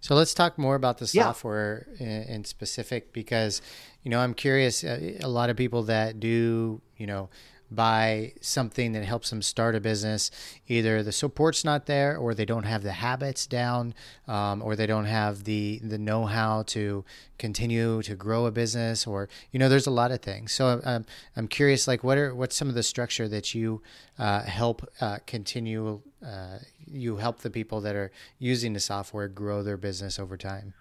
So let's talk more about the Yeah. software in, in specific because, you know, I'm curious. Uh, a lot of people that do, you know, buy something that helps them start a business, either the support's not there, or they don't have the habits down, um, or they don't have the the know how to continue to grow a business, or you know, there's a lot of things. So um, I'm curious, like, what are what's some of the structure that you uh, help uh, continue? Uh, you help the people that are using the software grow their business over time.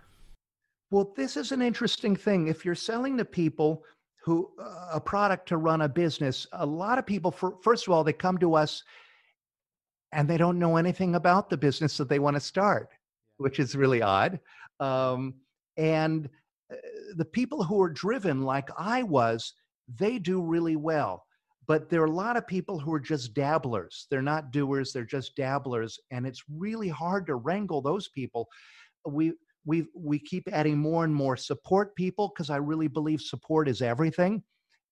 Well, this is an interesting thing. If you're selling to people who uh, a product to run a business, a lot of people, for, first of all, they come to us and they don't know anything about the business that they want to start, which is really odd. Um, and uh, the people who are driven, like I was, they do really well. But there are a lot of people who are just dabblers. They're not doers, they're just dabblers. And it's really hard to wrangle those people. We, we, we keep adding more and more support people because I really believe support is everything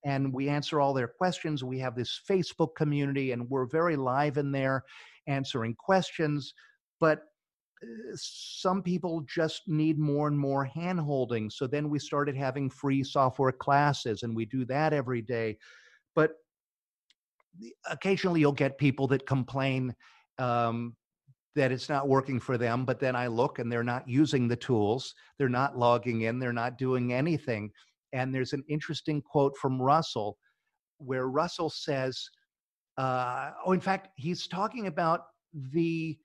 and we answer all their questions. We have this Facebook community, and we're very live in there answering questions. But uh, some people just need more and more hand holding. So then we started having free software classes, and we do that every day. But occasionally you'll get people that complain um, that it's not working for them. But then I look and they're not using the tools, they're not logging in, they're not doing anything. And there's an interesting quote from Russell where Russell says, uh, oh, in fact, he's talking about the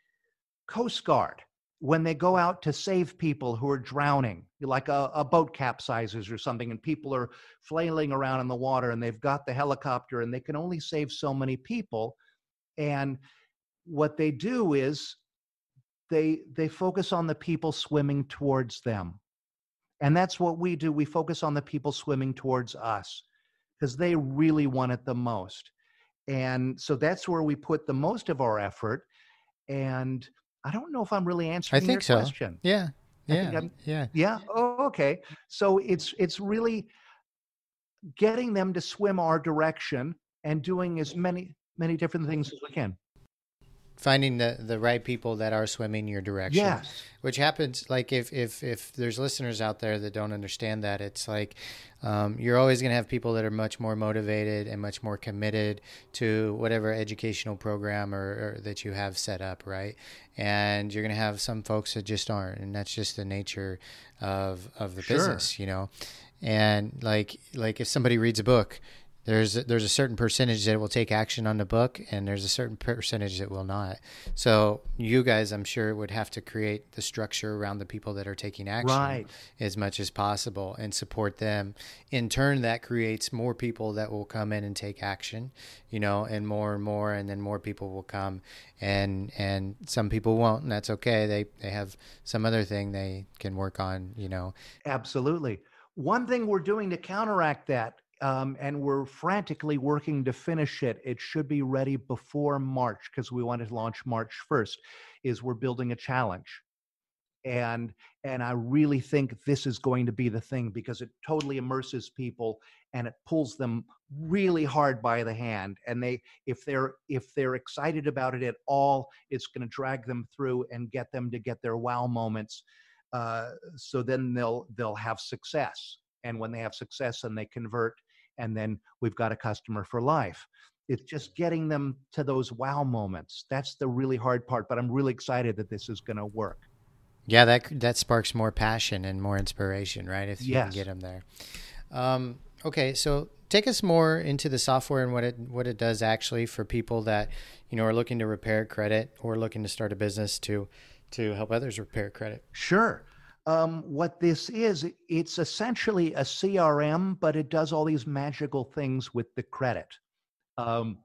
Coast Guard when they go out to save people who are drowning, like a, a boat capsizes or something, and people are flailing around in the water and they've got the helicopter and they can only save so many people. And what they do is they they focus on the people swimming towards them and that's what we do we focus on the people swimming towards us because they really want it the most and so that's where we put the most of our effort and i don't know if i'm really answering think your so. question Yeah. I think Yeah. Yeah. yeah oh okay so it's it's really getting them to swim our direction and doing as many many different things as we can Finding the, the right people that are swimming your direction. yes Which happens like if, if, if there's listeners out there that don't understand that, it's like um, you're always going to have people that are much more motivated and much more committed to whatever educational program or, or that you have set up, right? And you're going to have some folks that just aren't, and that's just the nature of of the Sure. business, you know. And like like if somebody reads a book, there's there's a certain percentage that will take action on the book and there's a certain percentage that will not. So you guys i'm sure would have to create the structure around the people that are taking action Right. as much as possible and support them. In turn that creates more people that will come in and take action you know and more and more and then more people will come. And and some people won't and that's okay. They they have some other thing they can work on you know. Absolutely. One thing we're doing to counteract that, um, and we're frantically working to finish it, it should be ready before March because we want to launch March 1st, is we're building a challenge. And and I really think this is going to be the thing because it totally immerses people and it pulls them really hard by the hand. And they if they're if they're excited about it at all, it's going to drag them through and get them to get their wow moments uh, so then they'll they'll have success and when they have success and they convert and then we've got a customer for life it's just getting them to those wow moments that's the really hard part but i'm really excited that this is going to work Yeah, that that sparks more passion and more inspiration, right? If you can get them there. Um, okay, so take us more into the software and what it what it does actually for people that you know are looking to repair credit or looking to start a business to to help others repair credit. Sure. Um, what this is, it's essentially a CRM, but it does all these magical things with the credit. Um,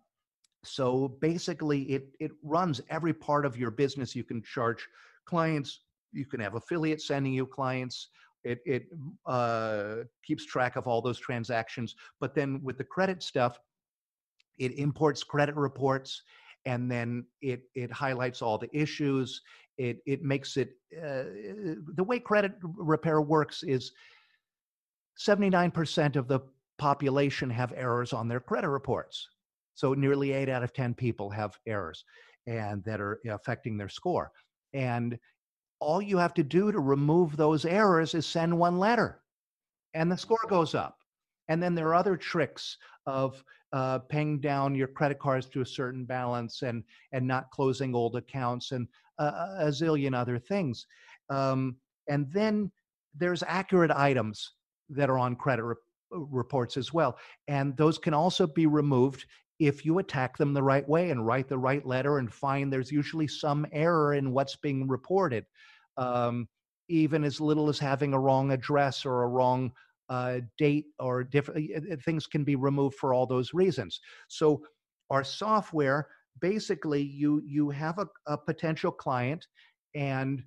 so basically, it it runs every part of your business. You can charge clients. You can have affiliates sending you clients. It it uh, keeps track of all those transactions. But then with the credit stuff, it imports credit reports, and then it it highlights all the issues it it makes it uh, the way credit repair works is 79% of the population have errors on their credit reports. So nearly eight out of 10 people have errors and that are affecting their score. And all you have to do to remove those errors is send one letter and the score goes up. And then there are other tricks of uh, paying down your credit cards to a certain balance and and not closing old accounts and uh, a zillion other things. Um, and then there's accurate items that are on credit re- reports as well, and those can also be removed if you attack them the right way and write the right letter and find there's usually some error in what's being reported. Um, even as little as having a wrong address or a wrong uh, date or different things can be removed for all those reasons. So our software basically you you have a, a potential client and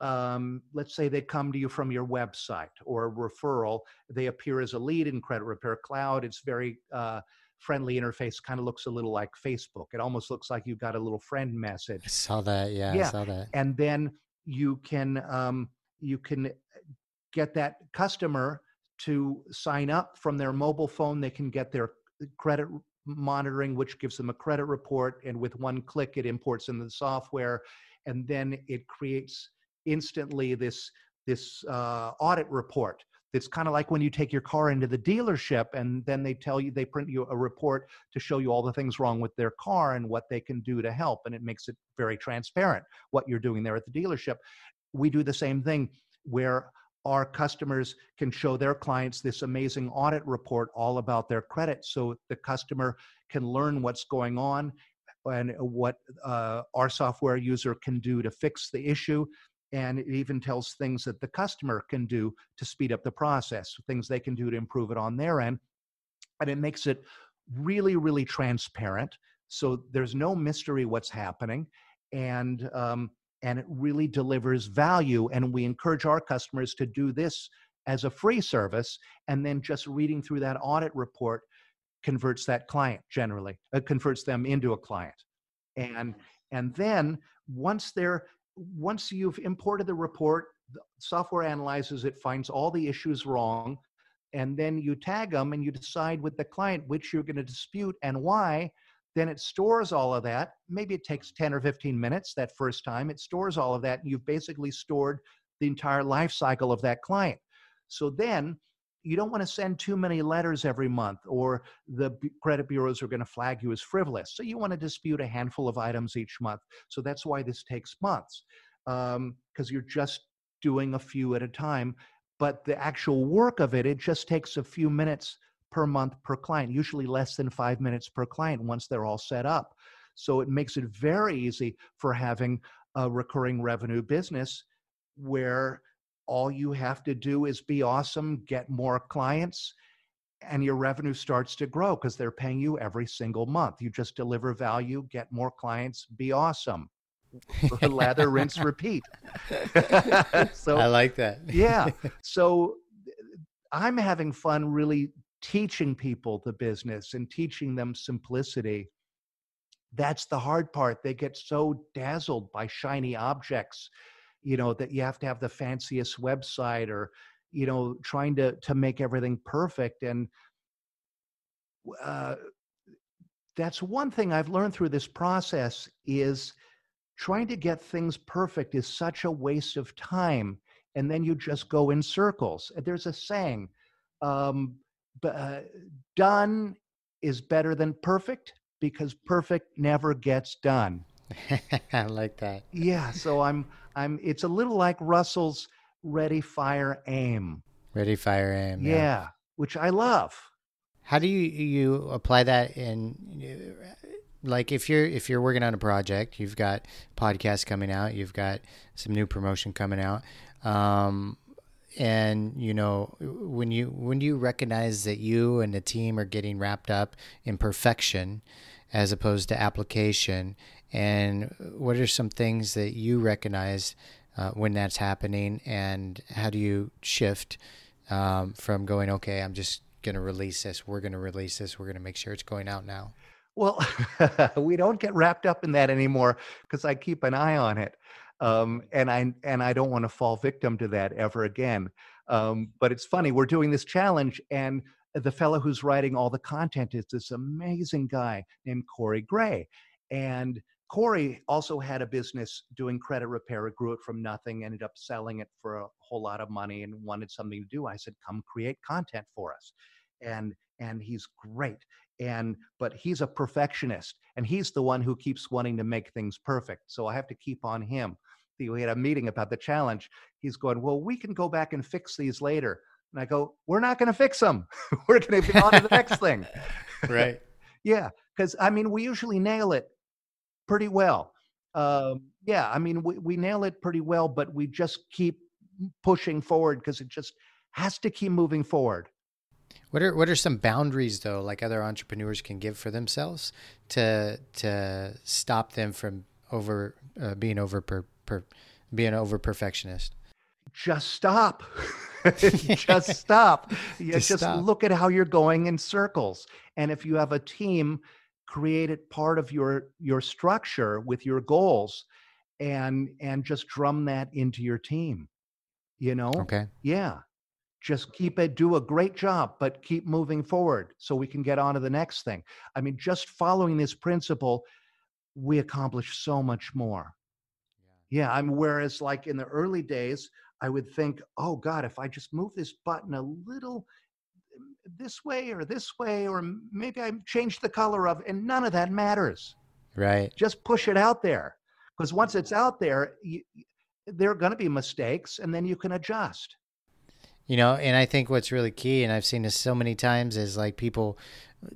um, let's say they come to you from your website or referral they appear as a lead in credit repair cloud it's very uh, friendly interface kind of looks a little like facebook it almost looks like you've got a little friend message I saw that. Yeah, Yeah. I saw that. and then you can um, you can get that customer to sign up from their mobile phone they can get their credit monitoring which gives them a credit report and with one click it imports into the software and then it creates instantly this this uh, audit report. It's kind of like when you take your car into the dealership and then they tell you they print you a report to show you all the things wrong with their car and what they can do to help and it makes it very transparent what you're doing there at the dealership. We do the same thing where our customers can show their clients this amazing audit report all about their credit so the customer can learn what's going on and what uh, our software user can do to fix the issue. And it even tells things that the customer can do to speed up the process things they can do to improve it on their end. And it makes it really really transparent. So there's no mystery what's happening. And um, and it really delivers value and we encourage our customers to do this as a free service and then just reading through that audit report converts that client generally uh, converts them into a client. And and then once they're once you've imported the report the software analyzes it finds all the issues wrong and then you tag them and you decide with the client which you're going to dispute and why then it stores all of that. Maybe it takes 10 or 15 minutes that first time. It stores all of that and you've basically stored the entire life cycle of that client. So then you don't want to send too many letters every month or the credit bureaus are going to flag you as frivolous. So you want to dispute a handful of items each month. So that's why this takes months um, because you're just doing a few at a time but the actual work of it it just takes a few minutes per month per client usually less than five minutes per client once they're all set up. So it makes it very easy for having a recurring revenue business where all you have to do is be awesome get more clients and your revenue starts to grow because they're paying you every single month. You just deliver value get more clients be awesome. Lather rinse repeat. So I like that. yeah. So i'm having fun really teaching people the business and teaching them simplicity that's the hard part. They get so dazzled by shiny objects you know that you have to have the fanciest website or you know trying to to make everything perfect. And uh, that's one thing i've learned through this process is trying to get things perfect is such a waste of time. And then you just go in circles. There's a saying um, uh, done is better than perfect because perfect never gets done I like that. yeah so i'm i'm it's a little like russell's ready fire aim Ready, fire, aim. yeah, which i love How do you you apply that in like if you're if you're working on a project, you've got podcasts coming out, you've got some new promotion coming out. Um and you know when you when you recognize that you and the team are getting wrapped up in perfection as opposed to application and what are some things that you recognize uh, when that's happening and how do you shift um, from going okay i'm just going to release this. We're going to release this. We're going to make sure it's going out now Well, we don't get wrapped up in that anymore because I keep an eye on it, um, and I and I don't want to fall victim to that ever again. Um, but it's funny. We're doing this challenge, and the fellow who's writing all the content is this amazing guy named Corey Gray, and Corey also had a business doing credit repair. Grew it from nothing, ended up selling it for a whole lot of money, and wanted something to do. I said, "Come create content for us," and and he's great. And but he's a perfectionist, and he's the one who keeps wanting to make things perfect. So I have to keep on him. We had a meeting about the challenge. He's going, "Well, we can go back and fix these later." And I go, "We're not going to fix them. We're going to be on to the next thing." Right. yeah, because I mean, we usually nail it pretty well. Um, yeah, I mean, we, we nail it pretty well, but we just keep pushing forward because it just has to keep moving forward. What are what are some boundaries though, like other entrepreneurs can give for themselves to to stop them from over uh, being over per, being over perfectionist? Just stop. just stop. You Just just stop. look at how you're going in circles. And if you have a team, create it part of your your structure with your goals, and and just drum that into your team. You know. Okay. Yeah. Just keep it, do a great job, but keep moving forward so we can get on to the next thing. I mean, just following this principle, we accomplish so much more. Yeah. I'm whereas like in the early days, I would think, oh God, if I just move this button a little mm, this way or this way, or maybe I change the color of, and none of that matters. Right. Just push it out there. Because once it's out there, you, there are going to be mistakes and then you can adjust. You know, and I think what's really key, and I've seen this so many times, is like people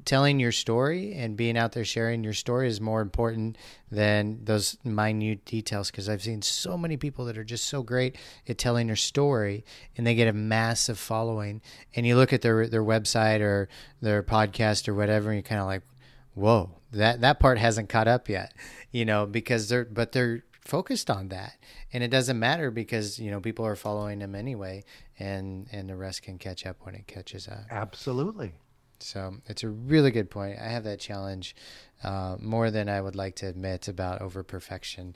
telling your story and being out there sharing your story is more important than those minute details. Because I've seen so many people that are just so great at telling their story, and they get a massive following. And you look at their their website or their podcast or whatever, and you're kind of like, "Whoa, that that part hasn't caught up yet," you know, because they're but they're focused on that and it doesn't matter because you know people are following them anyway and and the rest can catch up when it catches up Absolutely. So it's a really good point i have that challenge uh, more than i would like to admit about over perfection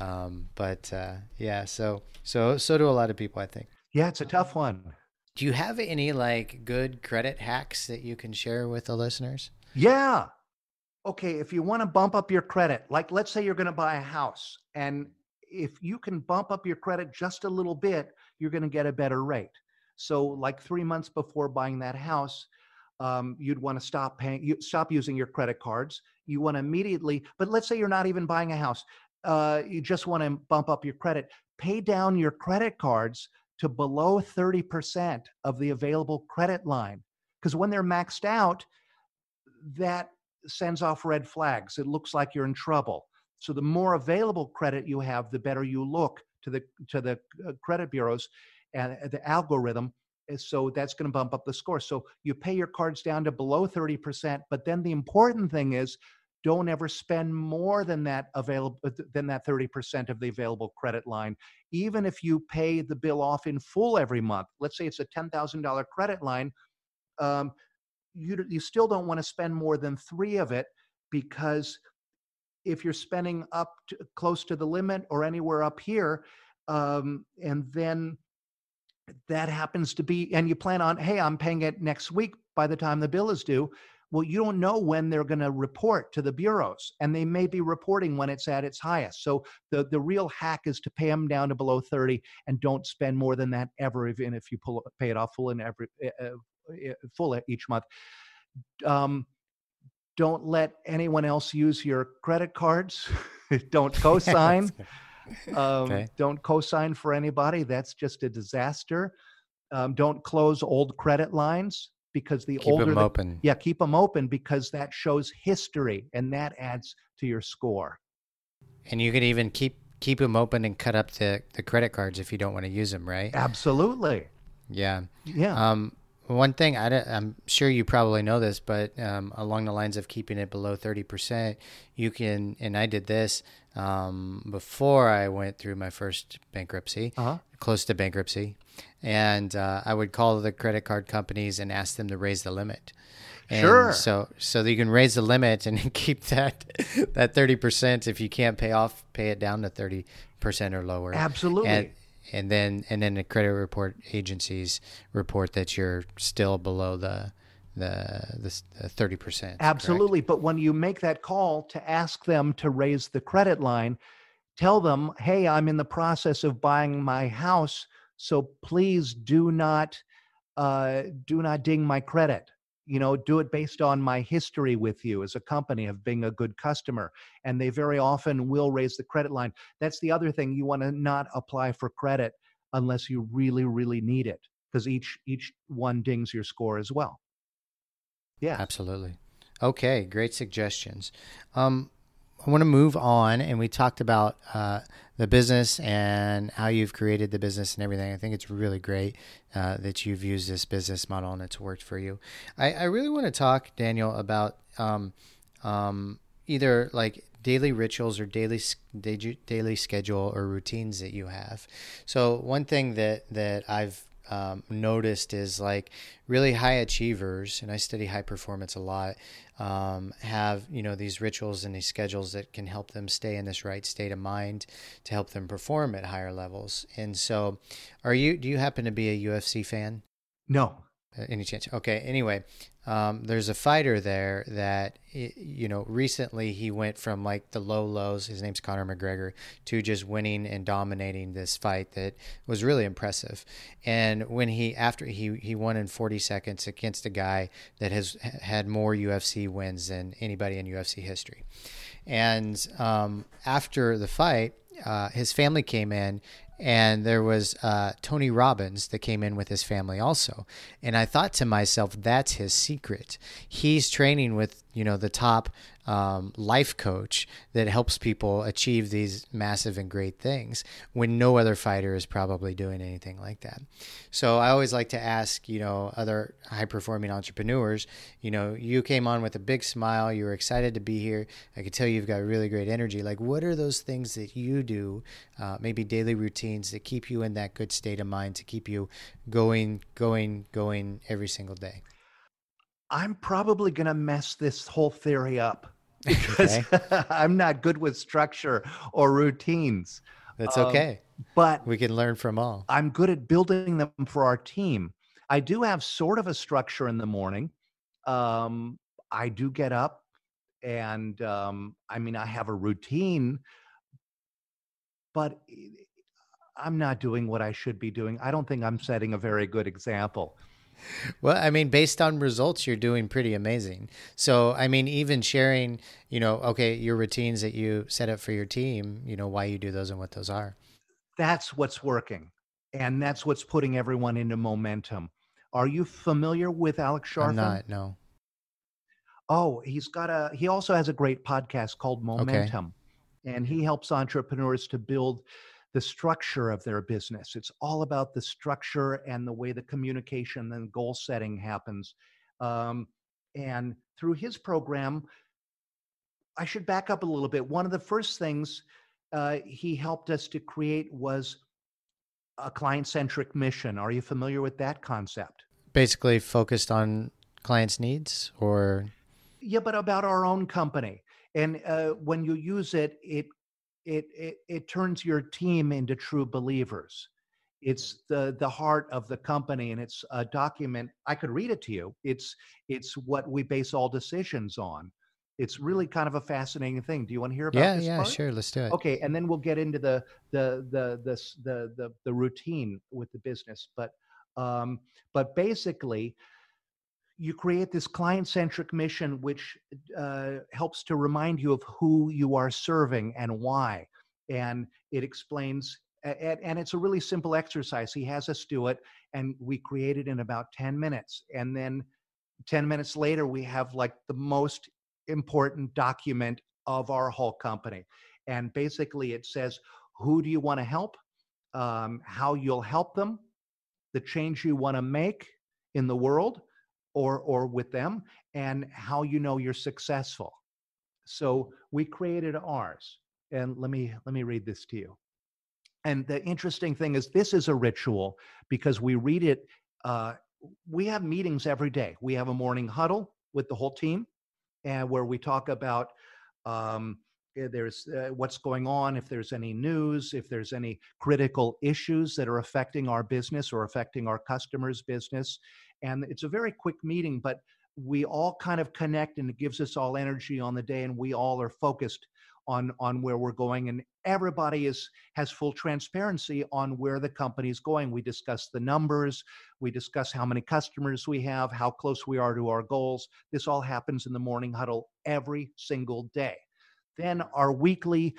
um, but uh, yeah so so so do a lot of people i think Yeah, it's a tough one. do you have any like good credit hacks that you can share with the listeners Yeah. Okay, if you want to bump up your credit, like let's say you're going to buy a house, and if you can bump up your credit just a little bit, you're going to get a better rate. So, like three months before buying that house, um, you'd want to stop paying, you stop using your credit cards. You want to immediately, but let's say you're not even buying a house, uh, you just want to bump up your credit. Pay down your credit cards to below 30% of the available credit line. Because when they're maxed out, that sends off red flags. It looks like you're in trouble. So the more available credit you have, the better you look to the to the uh, credit bureaus and uh, the algorithm. Is- So that's going to bump up the score. So you pay your cards down to below 30%, but then the important thing is don't ever spend more than that available than that 30% of the available credit line even if you pay the bill off in full every month let's say it's a $10000 credit line um, you, you still don't want to spend more than three of it because if you're spending up to, close to the limit or anywhere up here um, and then that happens to be and you plan on hey i'm paying it next week by the time the bill is due. Well you don't know when they're going to report to the bureaus and they may be reporting when it's at its highest. So the, the real hack is to pay them down to below 30 and don't spend more than that ever even if you pull pay it off full in every uh, uh, full each month. Um, don't let anyone else use your credit cards. Don't co-sign um, Okay. Don't co-sign for anybody. That's just a disaster. Um, don't close old credit lines because the keep older them the- open yeah, keep them open because that shows history and that adds to your score. and you can even keep keep them open and cut up the the credit cards if you don't want to use them right Absolutely. yeah Yeah. Um, one thing I am sure you probably know this, but um, along the lines of keeping it below thirty percent, you can. And I did this um, before I went through my first bankruptcy, Uh-huh. close to bankruptcy, and uh, I would call the credit card companies and ask them to raise the limit. And Sure. So so that you can raise the limit and keep that that thirty percent. If you can't pay off, pay it down to thirty percent or lower. Absolutely. And, and then and then the credit report agencies report that you're still below the the the thirty percent. Absolutely, correct? but when you make that call to ask them to raise the credit line, tell them, "Hey, I'm in the process of buying my house, so please do not uh, do not ding my credit." you know do it based on my history with you as a company of being a good customer and they very often will raise the credit line that's the other thing you want to not apply for credit unless you really really need it because each each one dings your score as well yeah absolutely okay great suggestions um I want to move on, and we talked about uh, the business and how you've created the business and everything. I think it's really great uh, that you've used this business model and it's worked for you. I, I really want to talk, Daniel, about um, um, either like daily rituals or daily daily schedule or routines that you have. So one thing that that I've um, noticed is like really high achievers, and I study high performance a lot, um, have you know these rituals and these schedules that can help them stay in this right state of mind to help them perform at higher levels. And so, are you? Do you happen to be a UFC fan? No. Uh, any chance? Okay. Anyway, um, there's a fighter there that you know recently he went from like the low lows his name's conor mcgregor to just winning and dominating this fight that was really impressive and when he after he he won in 40 seconds against a guy that has had more ufc wins than anybody in ufc history and um, after the fight uh, his family came in and there was uh, Tony Robbins that came in with his family also. And I thought to myself, that's his secret. He's training with you know the top um, life coach that helps people achieve these massive and great things when no other fighter is probably doing anything like that. So I always like to ask, you know, other high performing entrepreneurs, you know, you came on with a big smile, you were excited to be here. I could tell you've got really great energy. Like, what are those things that you do, uh, maybe daily routines that keep you in that good state of mind to keep you going, going, going every single day? I'm probably going to mess this whole theory up because okay. I'm not good with structure or routines. That's um, okay. Um, but we can learn from all. I'm good at building them for our team. I do have sort of a structure in the morning. Um, I do get up and um, I mean, I have a routine, but I'm not doing what I should be doing. I don't think I'm setting a very good example well, I mean, based on results, you're doing pretty amazing. So, I mean, even sharing, you know, okay, your routines that you set up for your team, you know, why you do those and what those are. That's what's working. And that's what's putting everyone into momentum. Are you familiar with Alex Charfen? I'm not, no. Oh, he's got a, he also has a great podcast called Momentum. Okay. And he helps entrepreneurs to build the structure of their business. It's all about the structure and the way the communication and goal setting happens. Um, and through his program, I should back up a little bit. One of the first things uh, he helped us to create was a client centric mission. Are you familiar with that concept? Basically, focused on clients' needs or? Yeah, but about our own company. And uh, when you use it, it it, it it turns your team into true believers. It's the the heart of the company and it's a document i could read it to you. It's it's what we base all decisions on. It's really kind of a fascinating thing. Do you want to hear about yeah this yeah part? sure let's do it. Okay and then we'll get into the the the the the the, the routine with the business but um but basically you create this client centric mission, which uh, helps to remind you of who you are serving and why. And it explains, and, it's a really simple exercise. He has us do it, and we create it in about 10 minutes. And then 10 minutes later, we have like the most important document of our whole company. And basically, it says, who do you want to help? Um, how you'll help them, the change you want to make in the world, or or with them and how you know you're successful. So we created ours and let me let me read this to you. And the interesting thing is this is a ritual because we read it uh, we have meetings every day. We have a morning huddle with the whole team and where we talk about um, uh, there's uh, what's going on, if there's any news, if there's any critical issues that are affecting our business or affecting our customers' business. And it's a very quick meeting, but we all kind of connect and it gives us all energy on the day and we all are focused on on where we're going and everybody is has full transparency on where the company is going. We discuss the numbers we discuss how many customers we have how close we are to our goals. This all happens in the morning huddle every single day. Then our weekly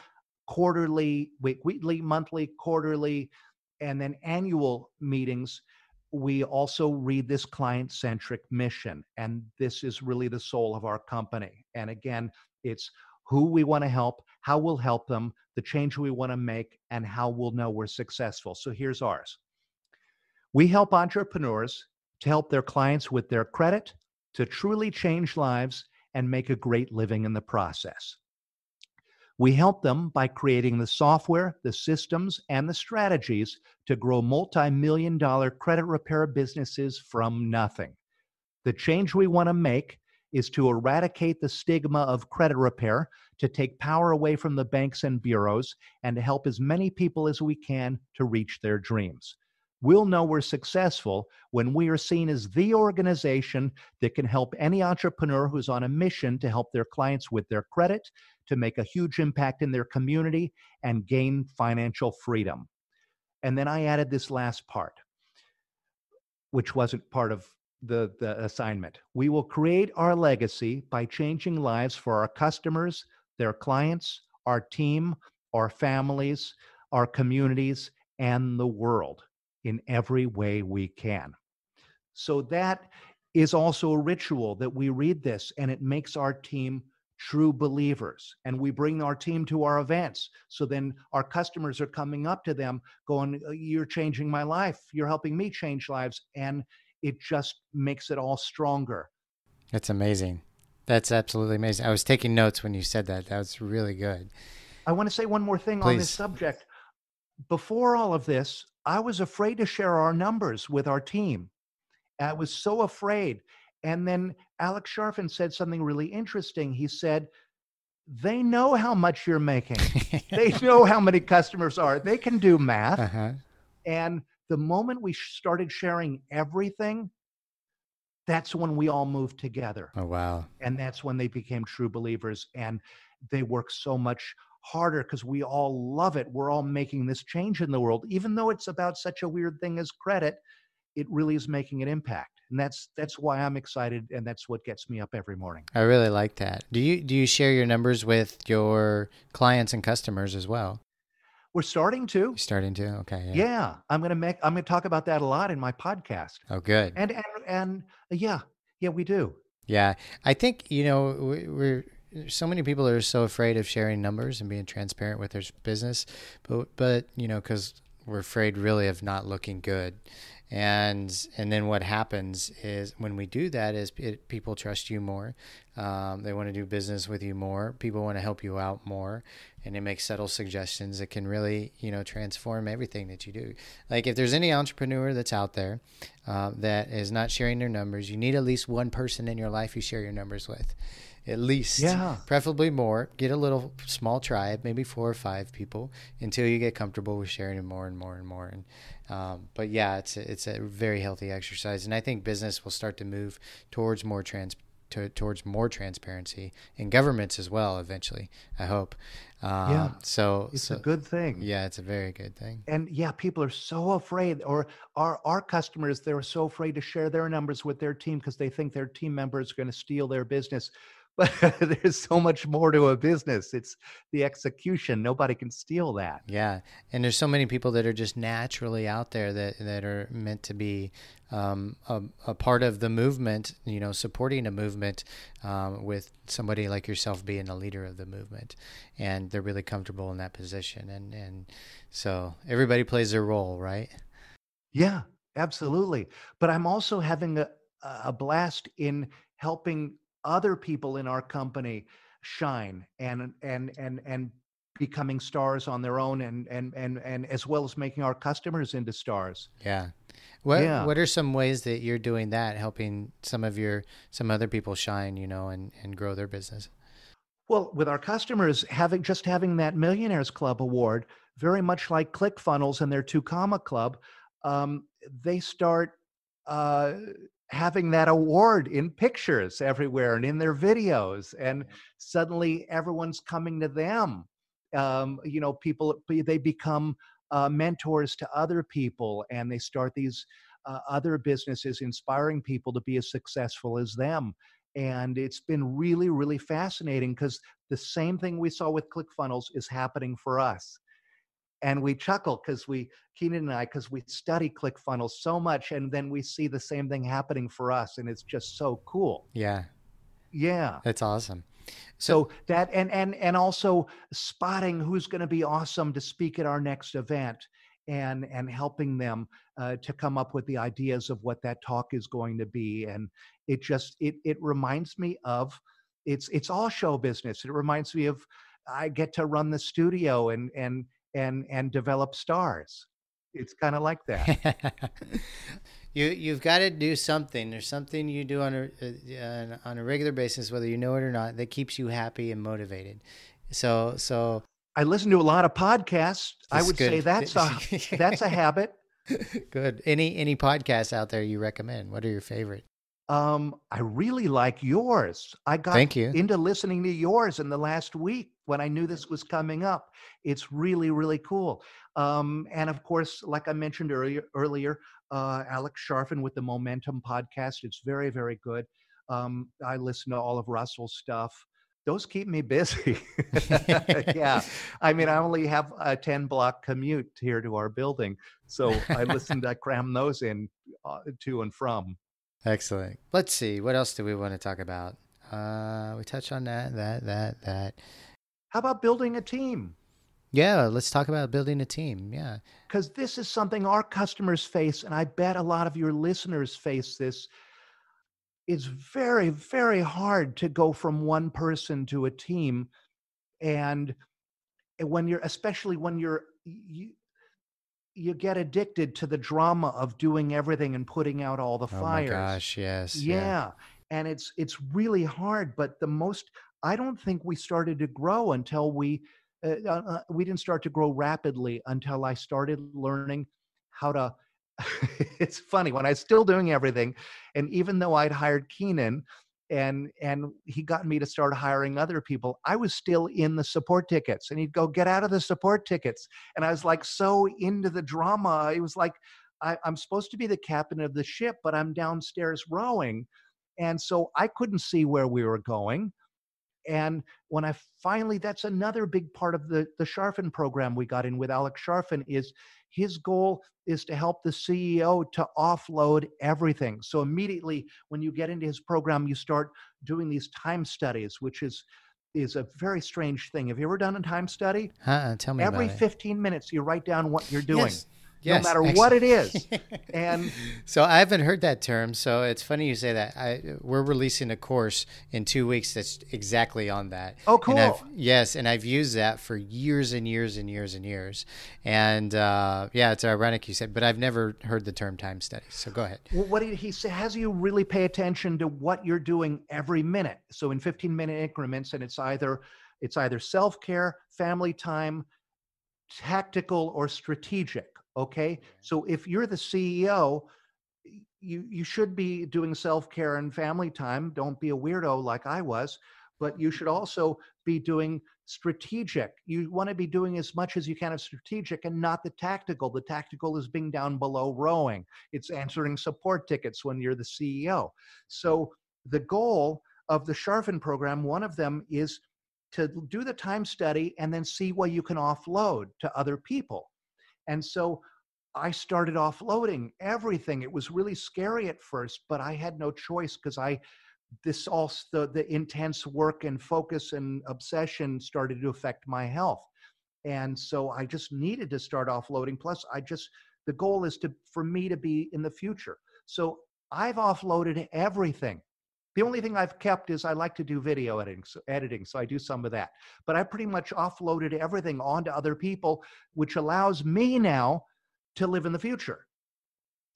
quarterly weekly monthly quarterly and then annual meetings we also read this client centric mission and this is really the soul of our company and again it's who we want to help, how we'll help them, the change we want to make, and how we'll know we're successful. So here's ours. We help entrepreneurs to help their clients with their credit, to truly change lives, and make a great living in the process. We help them by creating the software, the systems, and the strategies to grow multi million dollar credit repair businesses from nothing. The change we want to make is to eradicate the stigma of credit repair, to take power away from the banks and bureaus, and to help as many people as we can to reach their dreams. We'll know we're successful when we are seen as the organization that can help any entrepreneur who's on a mission to help their clients with their credit, to make a huge impact in their community, and gain financial freedom. And then I added this last part, which wasn't part of the, the assignment. We will create our legacy by changing lives for our customers, their clients, our team, our families, our communities, and the world in every way we can. So that is also a ritual that we read this and it makes our team true believers and we bring our team to our events so then our customers are coming up to them going uh, you're changing my life you're helping me change lives and it just makes it all stronger. That's amazing. That's absolutely amazing. I was taking notes when you said that. That was really good. I want to say one more thing Please. on this subject. Before all of this, I was afraid to share our numbers with our team. I was so afraid. And then Alex Charfen said something really interesting. He said, they know how much you're making. they know how many customers are. They can do math. Uh-huh. And the moment we started sharing everything, that's when we all moved together. Oh, wow. And that's when they became true believers. And they work so much harder because we all love it. We're all making this change in the world. Even though it's about such a weird thing as credit, it really is making an impact. And that's that's why I'm excited and that's what gets me up every morning. I really like that. Do you do you share your numbers with your clients and customers as well? We're starting to. You're starting to. Okay. Yeah. yeah. I'm gonna make. I'm gonna talk about that a lot in my podcast. Oh, good. And and and yeah, yeah, we do. Yeah, I think you know we're so many people are so afraid of sharing numbers and being transparent with their business, but but you know because we're afraid really of not looking good. And and then what happens is when we do that is it, people trust you more. Um, they want to do business with you more. People want to help you out more. And they make subtle suggestions that can really you know transform everything that you do. Like if there's any entrepreneur that's out there uh, that is not sharing their numbers you need at least one person in your life you share your numbers with at least yeah. preferably more. Get a little small tribe maybe four or five people until you get comfortable with sharing it more and more and more. And um, but yeah it's a, it's a very healthy exercise. And i think business will start to move towards more trans to, towards more transparency in governments as well eventually i hope. Um, yeah. so it's so, a good thing. yeah it's a very good thing. And yeah people are so afraid or our our customers they're so afraid to share their numbers with their team because they think their team members are going to steal their business but there's so much more to a business. It's the execution. Nobody can steal that. Yeah and there's so many people that are just naturally out there that that are meant to be um, a, a, part of the movement you know supporting a movement um, with somebody like yourself being a leader of the movement and they're really comfortable in that position and and so everybody plays their role right? Yeah absolutely. But i'm also having a, a blast in helping other people in our company shine and and and and becoming stars on their own and and and and as well as making our customers into stars. Yeah. What yeah. what are some ways that you're doing that helping some of your some other people shine you know and and grow their business? Well, with our customers, having just having that Millionaires Club award, very much like ClickFunnels and their Two Comma Club, um, they start uh, having that award in pictures everywhere and in their videos, and suddenly everyone's coming to them. Um, you know, people they become uh, mentors to other people, and they start these uh, other businesses, inspiring people to be as successful as them. And it's been really really fascinating because the same thing we saw with clickfunnels is happening for us and we chuckle because we keenan and i because we study clickfunnels so much and then we see the same thing happening for us and it's just so cool. Yeah, yeah. That's awesome. so that and and and also spotting who's going to be awesome to speak at our next event and and helping them uh, to come up with the ideas of what that talk is going to be and it just it it reminds me of it's it's all show business. It reminds me of i get to run the studio and and and and develop stars it's kind of like that you you've got to do something. There's something you do on a uh, on a regular basis, whether you know it or not, that keeps you happy and motivated. So so i listen to a lot of podcasts i would say that's a that's a habit good. Any any podcasts out there you recommend? What are your favorite? Um, I really like yours. I got Thank you. into listening to yours in the last week when I knew this was coming up. It's really, really cool. Um, and of course, like I mentioned earlier, earlier, uh, Alex Charfen with the Momentum podcast. It's very, very good. Um, I listen to all of Russell's stuff. Those keep me busy. yeah. I mean, I only have a 10 block commute here to our building. So I listen to, I cram those in uh, to and from. Excellent. Let's see. What else do we want to talk about? Uh, we touched on that, that, that, that. How about building a team? Yeah, let's talk about building a team. Yeah. because this is something our customers face, and I bet a lot of your listeners face this. It's very, very hard to go from one person to a team, and when you're, especially when you're, you, you get addicted to the drama of doing everything and putting out all the Oh fires. my gosh, yes. Yeah. And it's it's really hard, but the most I don't think we started to grow until we uh, uh, uh, we didn't start to grow rapidly until I started learning how to it's funny when I was still doing everything and even though I'd hired Keenan and and he got me to start hiring other people I was still in the support tickets and he'd go get out of the support tickets and I was like so into the drama it was like I, I'm supposed to be the captain of the ship but I'm downstairs rowing and so I couldn't see where we were going. And when I finally, that's another big part of the the Charfen program we got in with Alex Charfen is his goal is to help the CEO to offload everything. So immediately when you get into his program, you start doing these time studies, which is is a very strange thing. Have you ever done a time study? Uh-uh, tell me Every about 15 minutes, you write down what you're doing, Yes. Yes, no matter what it is. And so I haven't heard that term. So it's funny you say that. I we're releasing a course in two weeks that's exactly on that. Oh, And cool. yes, and I've used that for years and years and years and years. And uh, yeah, it's ironic you said, but I've never heard the term time study. So go ahead. Well, what he say? Has you really pay attention to what you're doing every minute? So in 15 minute increments, and it's either it's either self care, family time, tactical, or strategic. Okay, so if you're the CEO, you you should be doing self care and family time. Don't be a weirdo like I was, but you should also be doing strategic. You want to be doing as much as you can of strategic and not the tactical. The tactical is being down below rowing it's answering support tickets when you're the CEO. So the goal of the Charfen program, one of them is to do the time study and then see what you can offload to other people. And so I started offloading everything. It was really scary at first, but I had no choice because I this all the, the intense work and focus and obsession started to affect my health. And so I just needed to start offloading. Plus, I just the goal is to for me to be in the future. So I've offloaded everything. The only thing I've kept is I like to do video editing, so, editing, so I do some of that. But I pretty much offloaded everything onto other people, which allows me now to live in the future.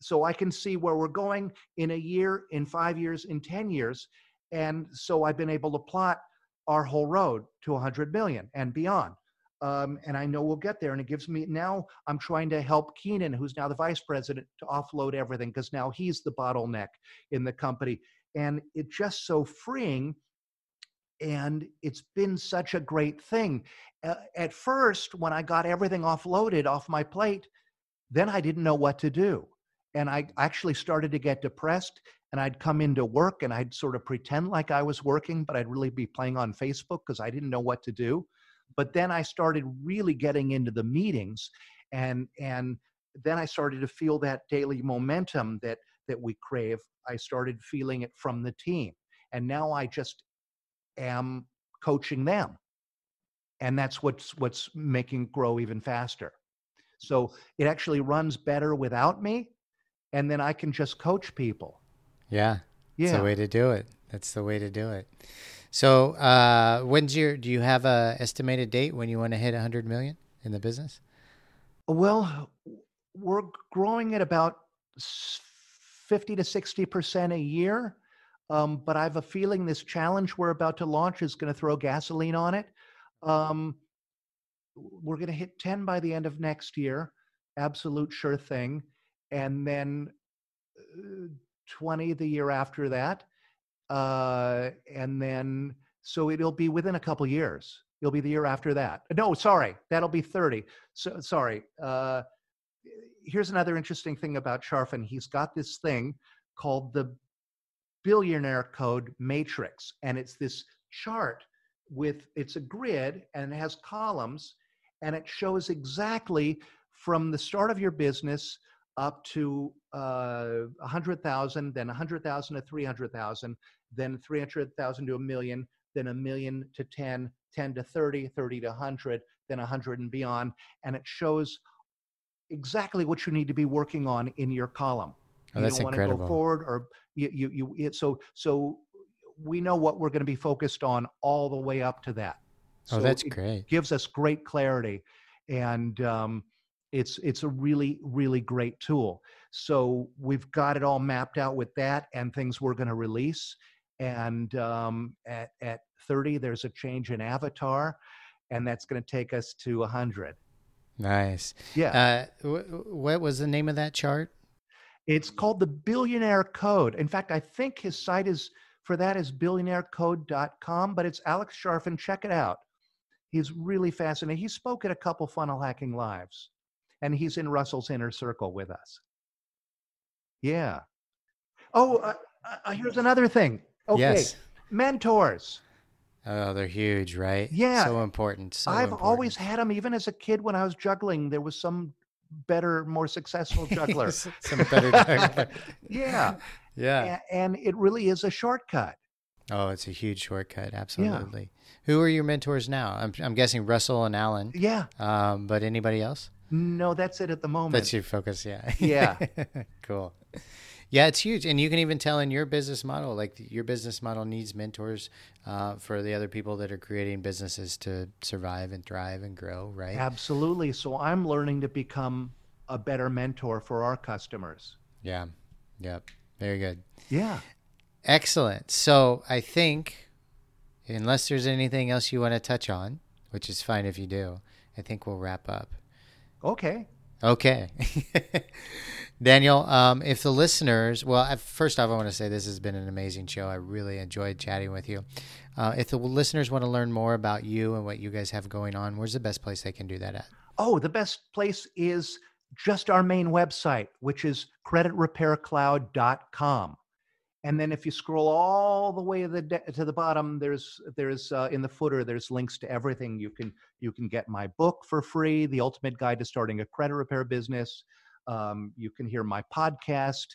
So I can see where we're going in a year, in five years, in 10 years. And so I've been able to plot our whole road to 100 million and beyond. Um, and I know we'll get there. And it gives me now, I'm trying to help Keenan, who's now the vice president, to offload everything because now he's the bottleneck in the company. And it's just so freeing. And it's been such a great thing. Uh, at first, when I got everything offloaded off my plate, then I didn't know what to do. And I actually started to get depressed. And I'd come into work and I'd sort of pretend like I was working, but I'd really be playing on Facebook because I didn't know what to do. But then I started really getting into the meetings and and then I started to feel that daily momentum that that we crave. I started feeling it from the team. And now I just am coaching them. And that's what's what's making grow even faster. So it actually runs better without me and then I can just coach people. Yeah. Yeah. That's the way to do it. That's the way to do it. So, uh, when's your? Do you have a estimated date when you want to hit 100 million in the business? Well, we're growing at about 50 to 60 percent a year. Um, but I have a feeling this challenge we're about to launch is going to throw gasoline on it. Um, we're going to hit 10 by the end of next year, absolute sure thing. And then uh, 20 the year after that. Uh, and then, so it'll be within a couple years. It'll be the year after that. No, sorry, that'll be 30. So, sorry. Uh, here's another interesting thing about Charfen. He's got this thing called the billionaire code matrix. And it's this chart with, it's a grid and it has columns and it shows exactly from the start of your business up to uh, 100,000, then 100,000 to 300,000, then 300,000 to a million, then a million to 10, 10 to 30, 30 to 100, then 100 and beyond. And it shows exactly what you need to be working on in your column. Oh, you that's don't want to go forward or you, you, you, it, so, so we know what we're going to be focused on all the way up to that. Oh, So that's it great. gives us great clarity and um, it's it's a really really great tool so we've got it all mapped out with that and things we're going to release and um, at, at 30 there's a change in avatar and that's going to take us to 100 Nice. yeah. Uh, wh- what was the name of that chart? it's called the billionaire code. In fact i think his site is for that is billionairecode.com but it's alex charfen. Check it out. He's really fascinating. He spoke at a couple funnel hacking lives and he's in russell's inner circle with us. Yeah. Oh uh, uh, here's another thing. Okay. Yes. mentors Oh, they're huge, right? Yeah. So important. So i've always had them even as a kid when i was juggling there was some better more successful juggler Some better juggler. yeah Yeah. And it really is a shortcut Oh, it's a huge shortcut. Absolutely. Who are your mentors now? I'm, I'm guessing Russell and Alan. yeah Um, but anybody else? no that's it at the moment That's your focus. Yeah. Yeah. cool. Yeah, it's huge, and you can even tell in your business model, like your business model needs mentors uh, for the other people that are creating businesses to survive and thrive and grow. Right. Absolutely. So I'm learning to become a better mentor for our customers. Yeah. Yep. Very good. Yeah. Excellent. So I think, unless there's anything else you want to touch on, which is fine if you do, I think we'll wrap up. Okay. Okay. Daniel, um, if the listeners, well, first off, I want to say this has been an amazing show. I really enjoyed chatting with you. Uh, if the listeners want to learn more about you and what you guys have going on, where's the best place they can do that at? Oh, the best place is just our main website, which is creditrepaircloud.com. And then if you scroll all the way to the de- to the bottom, there's there's uh, in the footer there's links to everything. You can you can get my book for free, The Ultimate Guide to Starting a Credit Repair Business. Um, you can hear my podcast,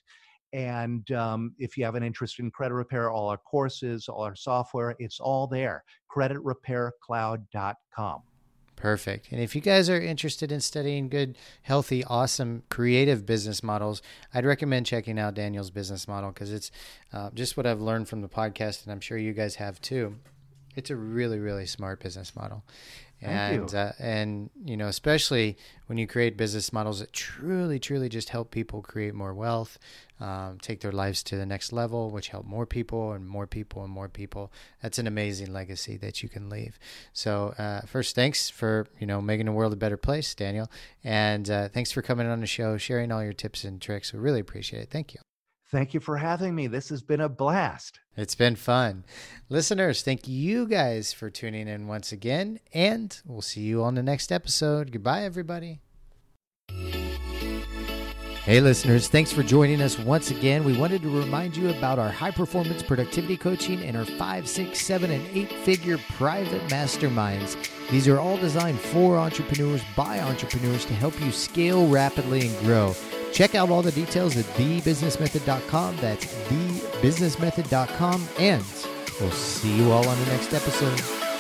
and um, if you have an interest in credit repair, all our courses, all our software, it's all there. CreditRepairCloud.com. Perfect. And if you guys are interested in studying good, healthy, awesome, creative business models, I'd recommend checking out Daniel's business model because it's uh, just what I've learned from the podcast, and I'm sure you guys have too. It's a really, really smart business model. And you. Uh, and you know, especially when you create business models that truly, truly just help people create more wealth, um, take their lives to the next level, which help more people and more people and more people. That's an amazing legacy that you can leave. So, uh, first, thanks for you know making the world a better place, Daniel, and uh, thanks for coming on the show, sharing all your tips and tricks. We really appreciate it. Thank you. Thank you for having me. This has been a blast. It's been fun. Listeners, thank you guys for tuning in once again, and we'll see you on the next episode. Goodbye, everybody. Hey, listeners, thanks for joining us once again. We wanted to remind you about our high performance productivity coaching and our five, six, seven, and eight figure private masterminds. These are all designed for entrepreneurs by entrepreneurs to help you scale rapidly and grow. Check out all the details at thebusinessmethod.com. That's thebusinessmethod.com. And we'll see you all on the next episode.